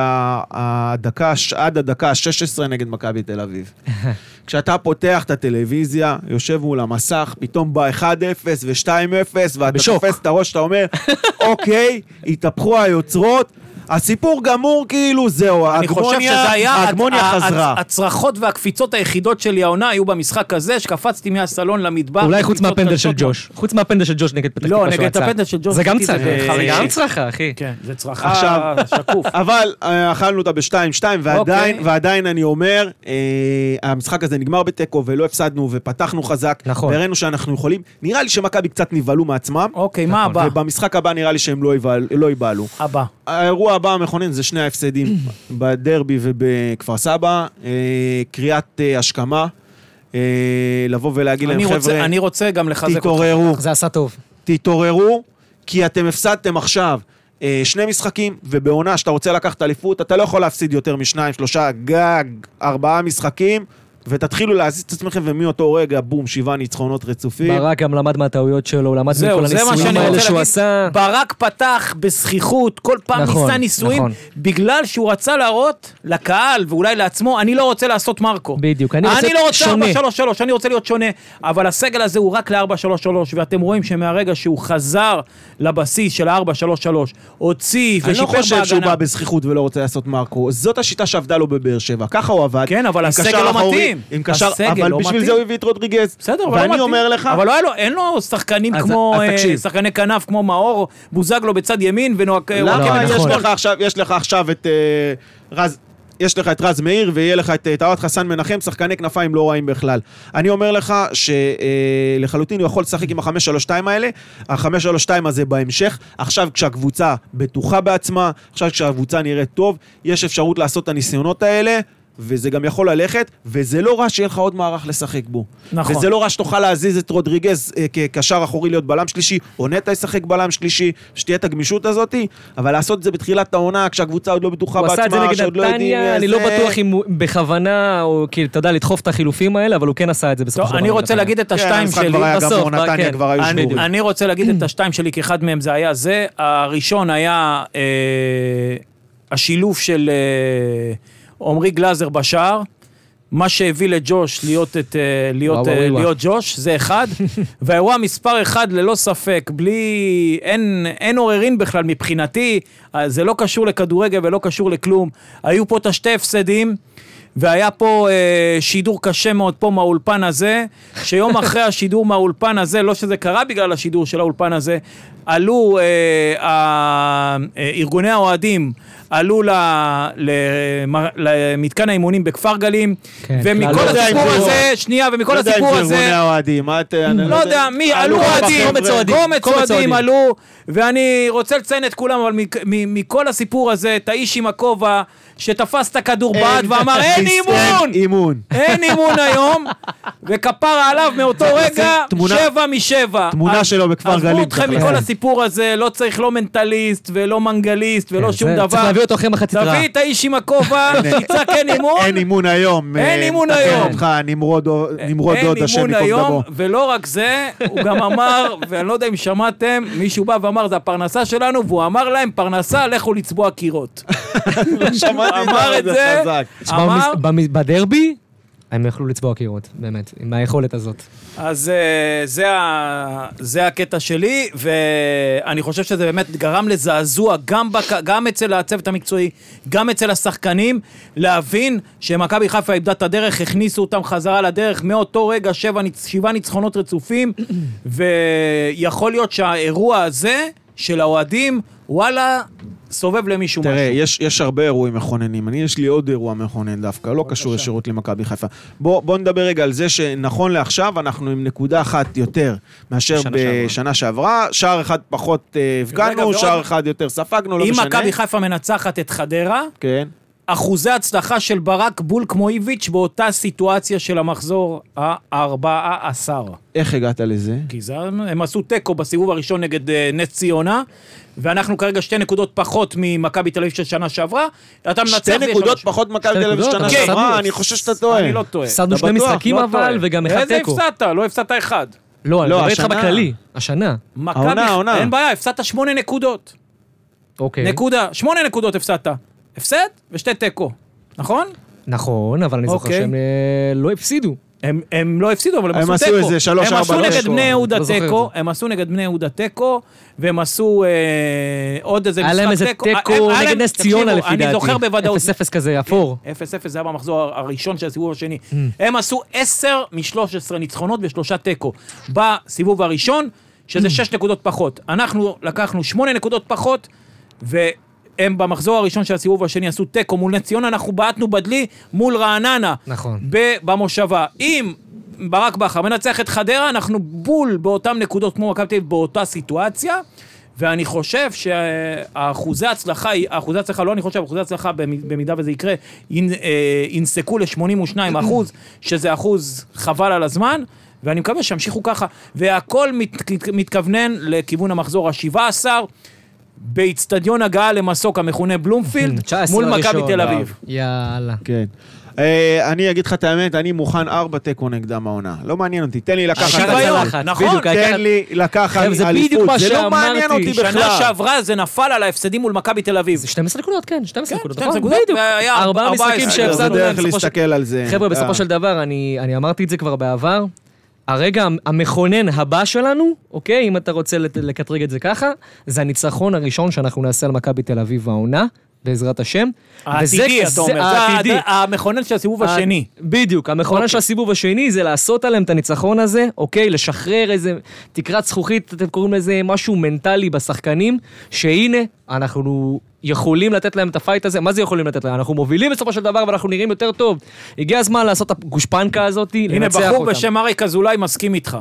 הדקה, עד הדקה ה-16 נגד מכבי תל אביב. כשאתה פותח את הטלוויזיה, יושב מול המסך, פתאום בא 1-0 ו-2-0, ואתה. תופס את הראש, אתה אומר, אוקיי, התהפכו היוצרות, הסיפור גמור כאילו, זהו, ההגמוניה חזרה. הצ- הצרחות והקפיצות היחידות שלי העונה היו במשחק הזה, שקפצתי מהסלון למטבח. אולי חוץ מהפנדל של. ג'וש. חוץ מהפנדל של ג'וש נגד פתח לא, תקווה נגד שהוא יצא. הפנדל של ג'וש זה גם את זה. גם צלחה, אחי. כן, זה צרחה שקוף. אבל אה, אכלנו אותה ב-2-2, ועדיין, אוקיי. ועדיין אני אומר, אה, המשחק הזה נגמר בתיקו ולא הפסדנו ופתחנו חזק, נכון. והראינו שאנחנו יכולים. נראה לי שמכבי קצת נבהלו מעצמם, אוקיי, מה הבא? ובמשחק הבא נראה לי שהם לא ייבהל- לא ייבהלו. הבא. האירוע הבא המכונן זה שני ההפסדים בדרבי ובכפר סבא, אה, קריאת אה, השכמה, אה, לבוא ולהגיד להם, חבר'ה, אני רוצה גם לחזק אותך. תתעוררו. זה עשה טוב. תתעוררו, כי אתם הפסדתם עכשיו שני משחקים, ובעונה שאתה רוצה לקחת אליפות, אתה לא יכול להפסיד יותר משניים, שלושה, גג, ארבעה משחקים, ותתחילו להזיז את עצמכם, ומאותו רגע, בום, שבעה ניצחונות רצופים. ברק גם למד מהטעויות שלו, הוא למד מכל הניסויים האלה שהוא להגיד. עשה. ברק פתח בזכיחות, כל פעם נכון, ניסה ניסויים, נכון. בגלל שהוא רצה להראות לקהל, ואולי לעצמו, אני לא רוצה לעשות מרקו. בדיוק, אני רוצה אני לא רוצה שונה. 4-3-3, אני רוצה להיות שונה, אבל הסגל הזה הוא רק ל-4-3-3, ואתם רואים שמהרגע שהוא חזר לבסיס של ה-4-3-3, הוציא אני לא ושיפר חושב שהוא בא בהגנה. בזכיחות ולא רוצה לעשות מרקו. זאת השיטה שעבדה לו בבאר שבע. ככה הוא עבד. כן, אבל הסגל לא אחורי, מתאים. עם קשר, אבל לא בשביל מתאים. זה הוא הביא את רודריגז. בסדר, אבל לא ואני מתאים. אומר לך... אבל לא לו, אין לו שחקנים כמו, אז אה. שחקני כנף כמו מאור, בוזגלו בצד ימין ונועה... למה וואקמה יש. לך עכשיו, יש לך עכשיו את אה, רז... יש לך את רז מאיר ויהיה לך את אה, טהרת חסן מנחם, שחקני כנפיים לא רעים בכלל. אני אומר לך שלחלוטין הוא יכול לשחק עם ה-5-3-2 האלה, ה-5-3-2 הזה בהמשך. עכשיו כשהקבוצה בטוחה בעצמה, עכשיו כשהקבוצה נראית טוב, יש אפשרות לעשות את הניסיונות האלה. וזה גם יכול ללכת, וזה לא רע שיהיה לך עוד מערך לשחק בו. נכון. וזה לא רע שתוכל להזיז את רודריגז אה, כקשר אחורי להיות בלם שלישי, או נטע ישחק בלם שלישי, שתהיה את הגמישות הזאת, אבל לעשות את זה בתחילת העונה, כשהקבוצה עוד לא בטוחה הוא עשה את זה בעצמה, נגד שעוד לא יודעים... נתניה, אני איזה- לא בטוח אם הוא בכוונה, או כאילו, אתה יודע, לדחוף את החילופים האלה, אבל הוא כן עשה את זה בסופו של דבר. אני רוצה. להגיד את כן, השתיים שלי. בסוף, כן. אני רוצה להגיד את השתיים שלי, כי אחד מהם זה היה זה. הראשון היה אה, השילוב של אה, עמרי גלאזר בשער. מה שהביא לג'וש להיות, את, אה, להיות, וואו, אה, וואו, וואו. להיות ג'וש, זה אחד. והאירוע מספר אחד ללא ספק, בלי... אין, אין עוררין בכלל מבחינתי, אה, זה לא קשור לכדורגל ולא קשור לכלום. היו פה את השתי הפסדים. והיה פה אה, שידור קשה מאוד פה מהאולפן הזה, שיום אחרי השידור מהאולפן הזה, לא שזה קרה בגלל השידור של האולפן הזה, עלו, אה, אה, ארגוני האוהדים עלו ל, ל, למתקן האימונים בכפר גלים, כן, ומכל לא הסיפור זה- הזה, שנייה, ומכל לא יודע אם הסיפור זה ארגוני הזה, האוהדים, מה את... אני לא יודע, מי, עלו אוהדים. קומץ אוהדים. עלו, ואני רוצה לציין את כולם, אבל מכל הסיפור הזה, את האיש עם הכובע, שתפס את הכדור בעד ואמר, אין אימון! אימון. אין אימון היום, וכפרה עליו מאותו רגע, שבע משבע. תמונה שלו בכפר גלים, עזבו אתכם מכל לשים. הסיפור הזה, לא צריך לא מנטליסט ולא מנגליסט ולא כן, שום דבר. צריך להביא אותו אחרי מחצית רעה. תביא את האיש עם הכובע, שיצעק אין אימון. אין אימון היום. אין אה, אימון היום. נמרוד אין דוד, השם ייקום דמו. ולא רק זה, הוא גם אמר, ואני לא יודע אם שמעתם, מישהו בא ואמר, זה הפרנסה שלנו, והוא אמר להם, פרנסה, לכו לצבוע קירות. שמעתי אמר את זה, אמר, בדרבי, הם יכלו לצבוע קירות, באמת, עם היכולת הזאת. אז אה, זה, ה, זה הקטע שלי, ואני חושב שזה באמת גרם לזעזוע גם, בק, גם אצל הצוות המקצועי, גם אצל השחקנים, להבין שמכבי חיפה איבדה את הדרך, הכניסו אותם חזרה לדרך, מאותו רגע שבע, שבעה ניצחונות רצופים, ויכול להיות שהאירוע הזה של האוהדים, וואלה, סובב למישהו תראה, משהו. יש, יש הרבה אירועים מכוננים. אני, יש לי עוד אירוע מכונן דווקא, לא קשור ישירות למכבי חיפה. בוא, בוא נדבר רגע על זה שנכון לעכשיו, אנחנו עם נקודה אחת יותר מאשר בשנה שעברה. בשנה שעברה. שער אחד פחות אה, הפגנו, שער אחד יותר ספגנו, לא אם משנה. מכבי חיפה מנצחת את חדרה, כן. אחוזי הצלחה של ברק בול כמו איביץ' באותה סיטואציה של המחזור הארבע עשר. איך הגעת לזה? כי זה, הם עשו תיקו בסיבוב הראשון נגד אה, נס ציונה, ואנחנו כרגע שתי נקודות פחות ממכבי תל אביב של שנה שעברה. אתה מנצח... שתי נקודות פחות מכבי שתי תל אביב נקודות, שנה שעברה. אני חושב שאתה טועה. אני לא טועה. הפסדנו שני? משחקים לא אבל, טועה. וגם אחד איזה תיקו. הפסדת? לא הפסדת אחד. לא, אני לא, מדבר איתך. בכללי, השנה. העונה, העונה. אין בעיה, הפסדת שמונה נקודות. אוקיי. נקודה. שמונה נקודות הפסדת. הפסד ושתי תיקו. נכון? נכון, אבל אני זוכר אוקיי. שהם אה, לא הפסידו. הם, הם לא הפסידו, אבל הם, הם עשו עשו תיקו. איזה שלוש, הם ארבע, עשו לא נגד יש בני לו. יהודה לא זוכר תיקו. הם עשו נגד בני יהודה תיקו, והם עשו אה, עוד איזה משחק היה תיקו. להם איזה אה, תיקו היה נגד נס ציונה לפי דעתי. אני זוכר בוודאות. 0-0 כזה אפור. 0-0 זה היה במחזור הראשון של הסיבוב השני. Mm. הם עשו 10 מ-13 ניצחונות ושלושה תיקו. בסיבוב הראשון, שזה 6 נקודות פחות. אנחנו לקחנו 8 נקודות פחות, והם במחזור הראשון של הסיבוב השני עשו תיקו מול נס ציונה, אנחנו בעטנו בדלי מול רעננה. נכון. במושבה. אם ברק בכר מנצח את חדרה, אנחנו בול באותן נקודות כמו מכבי תל אביב באותה סיטואציה. ואני חושב שהאחוזי הצלחה, האחוזי הצלחה, לא אני חושב, אחוזי הצלחה במ- במידה וזה יקרה, אה, ינסקו ל-82 אחוז, שזה אחוז חבל על הזמן, ואני מקווה שימשיכו ככה. והכל מת, מתכוונן לכיוון המחזור ה-17, באיצטדיון הגעה למסוק המכונה בלומפילד, 19 מול מכבי. תל אביב. יאללה. כן. אה, אני אגיד לך את האמת, אני מוכן ארבע תיקו נגדם העונה. לא מעניין אותי, תן לי לקחת שוויון, אליפות. נכון. העיקר- תן לי לקחת חבר'ה, זה אליפות. בדיוק מה זה לא שאמרתי. מעניין אותי שנה. שעברה זה נפל על ההפסדים מול מכבי תל אביב. זה 12 נקודות, כן, 12 נקודות, 12 נכון? נקודות, בדיוק. ארבעה 14, משחקים זה זה שהפסדנו דרך. להסתכל על זה. חבר'ה, אה. בסופו של דבר, אני אני אמרתי את זה כבר בעבר, הרגע המכונן הבא שלנו, אוקיי, אם אתה רוצה לקטרג את זה ככה, זה הניצחון הראשון שאנחנו נעשה על מכבי תל אביב העונה, בעזרת השם. העתידי, אתה זה- אומר. העתידי. המכונן של הסיבוב השני. בדיוק, המכונה של הסיבוב השני זה לעשות עליהם את הניצחון הזה, אוקיי? לשחרר איזה תקרת זכוכית, אתם קוראים לזה משהו מנטלי בשחקנים, שהנה, אנחנו יכולים לתת להם את הפייט הזה, מה זה יכולים לתת להם? אנחנו מובילים בסופו של דבר ואנחנו נראים יותר טוב. הגיע הזמן לעשות את הגושפנקה הזאת, הנה, לנצח בחור אותם. בשם אריק אזולאי מסכים איתך.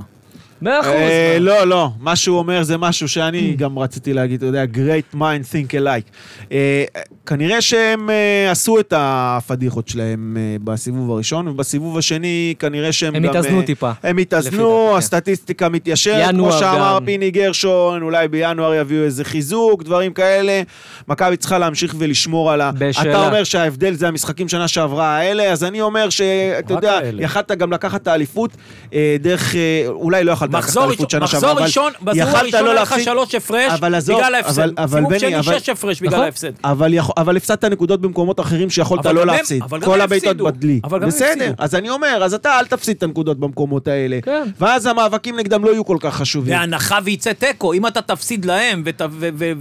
מאה אחוז. אה, לא, לא, מה שהוא אומר זה משהו שאני גם רציתי להגיד, אתה יודע, great mind think alike. אה, כנראה שהם אה, עשו את הפדיחות שלהם אה, בסיבוב הראשון, ובסיבוב השני כנראה שהם הם גם... התאזנו אה, טיפה. הם התאזנו, דעתי, הסטטיסטיקה מתיישרת, כמו שאמר גם. פיני גרשון, אולי בינואר יביאו איזה חיזוק, דברים כאלה. מכבי צריכה להמשיך ולשמור על ה... בשאלה. אתה אומר שההבדל זה המשחקים שנה שעברה האלה, אז אני אומר שאתה יודע. יכלת גם לקחת את האליפות אה, דרך... אה, אולי לא יכלת מחזור ראשון, מחזור ראשון, בסיבוב יכלת הראשון לא היה לך. שלוש הפרש בגלל ההפסד. אבל- אבל סיבוב שני אבל- שש הפרש בגלל נכון. ההפסד. אבל, יכול, אבל הפסדת נקודות במקומות אחרים שיכולת לא להפסיד. אבל גם כל הבעיטות. בדלי. בסדר. אז אני אומר, אז אתה אל תפסיד את הנקודות במקומות האלה. כן. ואז המאבקים נגדם לא יהיו כל כך חשובים. בהנחה ויצא תיקו, אם אתה תפסיד להם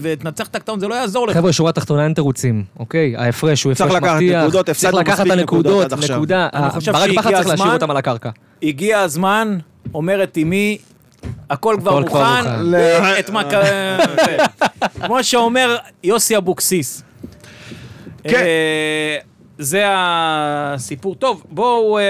ותנצח את הקטעון, זה לא יעזור לך. חבר'ה, שורה תחתונה אין תירוצים, אוקיי? ההפרש הוא הפרש מבטיח. נקודות, צריך הפסדנו לקחת את מספיק נקודות הנקודות, עד עכשיו. ברק בכר צריך להשאיר אותם על הקרקע. הגיע הזמן, אומרת אמי, הכל כבר מוכן. ל- את מה... זה. כמו שאומר יוסי אבוקסיס. כן. אה, זה הסיפור. טוב, בואו אה,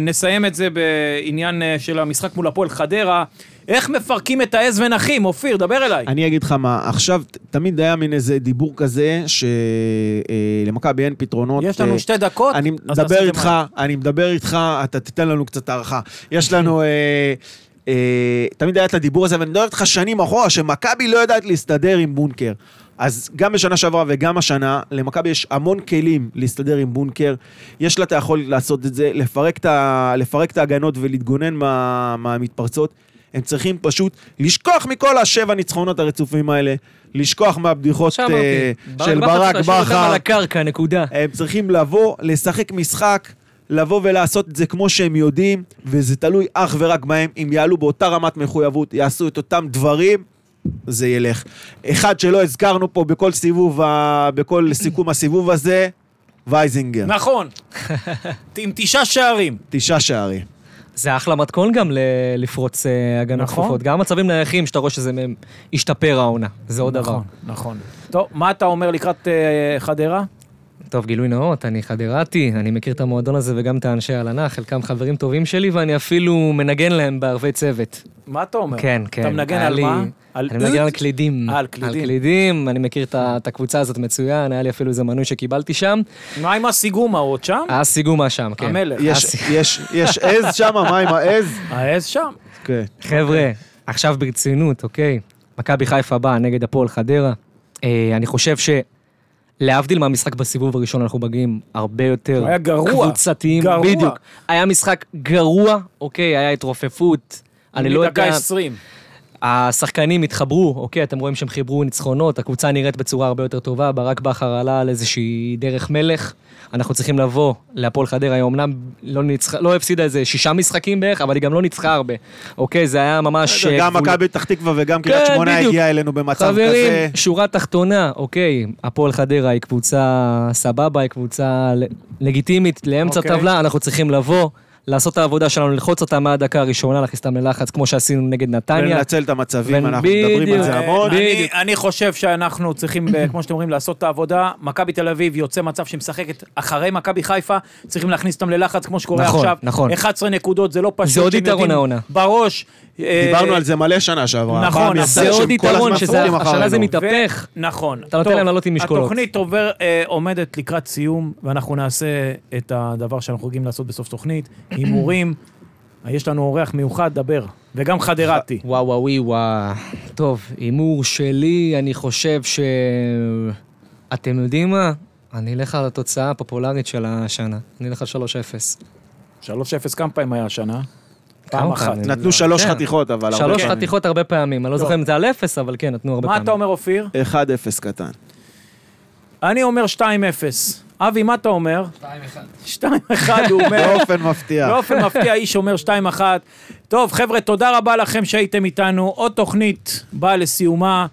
נסיים את זה בעניין אה, של המשחק מול הפועל חדרה. איך מפרקים את העז ונחים? אופיר, דבר אליי. אני אגיד לך מה, עכשיו תמיד היה מין איזה דיבור כזה, שלמכבי אין פתרונות. יש לנו אה, שתי דקות, אני מדבר איתך, אני מדבר איתך, אתה תיתן לנו קצת הערכה. יש לנו... אה, אה, תמיד היה את הדיבור הזה, ואני מדבר איתך שנים אחורה, שמכבי לא יודעת להסתדר עם בונקר. אז גם בשנה שעברה וגם השנה, למכבי יש המון כלים להסתדר עם בונקר. יש לה את היכולת לעשות את זה, לפרק את, ההגנות ולהתגונן מה, מהמתפרצות. הם צריכים פשוט לשכוח מכל השבע ניצחונות הרצופים האלה, לשכוח מהבדיחות אמרתי, של ברק בכר. על הקרקע, נקודה. הם צריכים לבוא, לשחק משחק, לבוא ולעשות את זה כמו שהם יודעים, וזה תלוי אך ורק בהם. אם יעלו באותה רמת מחויבות, יעשו את אותם דברים, זה ילך. אחד שלא הזכרנו פה בכל סיבוב, ה- בכל סיכום הסיבוב הזה, וייזינגר. נכון. עם תשעה שערים. תשעה שערים. זה אחלה מתכון גם ל- לפרוץ אה, הגנות נכון. כפופות. גם מצבים נייחים שאתה רואה שזה מהם השתפר העונה. זה עוד דבר. נכון, נכון. טוב, מה אתה אומר לקראת אה, חדרה? טוב, גילוי נאות, אני חדרתי, אני מכיר את המועדון הזה וגם את האנשי הלנה, חלקם חברים טובים שלי, ואני אפילו מנגן להם בערבי צוות. מה אתה אומר? כן, כן. אתה מנגן היה על לי- מה? על אני מנגן על? קלידים. אה, על קלידים. על קלידים, אני מכיר את הקבוצה הזאת מצוין, היה לי אפילו איזה מנוי שקיבלתי שם. מה עם הסיגומה, הוא עוד שם? היה סיגומה שם, כן. המלך. יש, סי- יש, יש עז שם, מה עם העז? העז שם. כן. חבר'ה, עכשיו ברצינות, אוקיי? מכבי חיפה באה נגד הפועל חדרה. אה, אני חושב שלהבדיל מהמשחק בסיבוב הראשון, אנחנו מגיעים הרבה יותר היה גרוע. קבוצתיים. גרוע. בדיוק. היה משחק גרוע, אוקיי? היה התרופפות. אני לא מדקה יודע... 20. השחקנים התחברו, אוקיי, אתם רואים שהם חיברו ניצחונות, הקבוצה נראית בצורה הרבה יותר טובה, ברק בכר עלה על איזושהי דרך מלך. אנחנו צריכים לבוא להפועל חדרה, היא אמנם לא, ניצחה, לא הפסידה איזה שישה משחקים בערך, אבל היא גם לא ניצחה הרבה. אוקיי, זה היה ממש... גם גבול- מכבי פתח תקווה וגם קריית כן, שמונה. הגיעה אלינו במצב חברים, כזה. שורה תחתונה, אוקיי, הפועל חדרה היא קבוצה סבבה, היא קבוצה לגיטימית לאמצע אוקיי. הטבלה, אנחנו צריכים לבוא, לעשות את העבודה שלנו, ללחוץ אותה מהדקה הראשונה, להכניס אותם ללחץ, כמו שעשינו נגד נתניה. ולנצל את המצבים, אנחנו מדברים על. זה המון. אני, חושב שאנחנו צריכים, כמו שאתם אומרים, לעשות את העבודה. מכבי תל אביב יוצא מצב שהיא משחקת אחרי מכבי חיפה, צריכים להכניס אותם ללחץ כמו שקורה נכון, עכשיו. נכון. 11 נקודות, זה לא פשוט. זה עוד יתרון העונה. בראש. אה, דיברנו על זה מלא שנה שעברה. נכון, זה עוד יתרון, שזה סוחבים השנה זה. מתהפך. נכון. אתה נותן להם לעלות עם משקולות. התוכנית עובר, אה, עומדת לקראת סיום, ואנחנו נעשה את הדבר שאנחנו רגילים לעשות בסוף תוכנית, הימורים. יש לנו אורח מיוחד, דבר. וגם חדרתי. וואו וואו וואו וואו. טוב, הימור שלי, אני חושב ש... אתם יודעים מה? אני אלך על התוצאה הפופולרית של השנה. אני אלך על 3-0. 3-0 כמה פעמים היה השנה? פעם כמה אחת. נתנו שלוש כן. חתיכות, אבל הרבה שלוש פעמים. חתיכות הרבה פעמים. אני לא טוב. זוכר אם זה על אפס, אבל כן, נתנו הרבה מה פעמים. אתה אומר, אופיר? 1-0 קטן. אני אומר 2-0. אבי, מה אתה אומר? 2-1. 2-1 הוא אומר. באופן מפתיע. באופן מפתיע, איש אומר 2-1. טוב, חבר'ה, תודה רבה לכם שהייתם איתנו. עוד תוכנית באה לסיומה.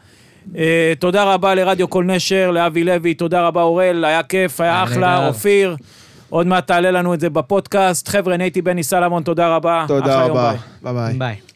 אה, תודה רבה לרדיו כל נשר, לאבי לוי, תודה רבה אורל, היה כיף, היה אחלה. אופיר. עוד מעט תעלה לנו את זה בפודקאסט. חבר'ה, אני הייתי בני סלמון, תודה רבה. תודה רבה. ביי ביי. ביי.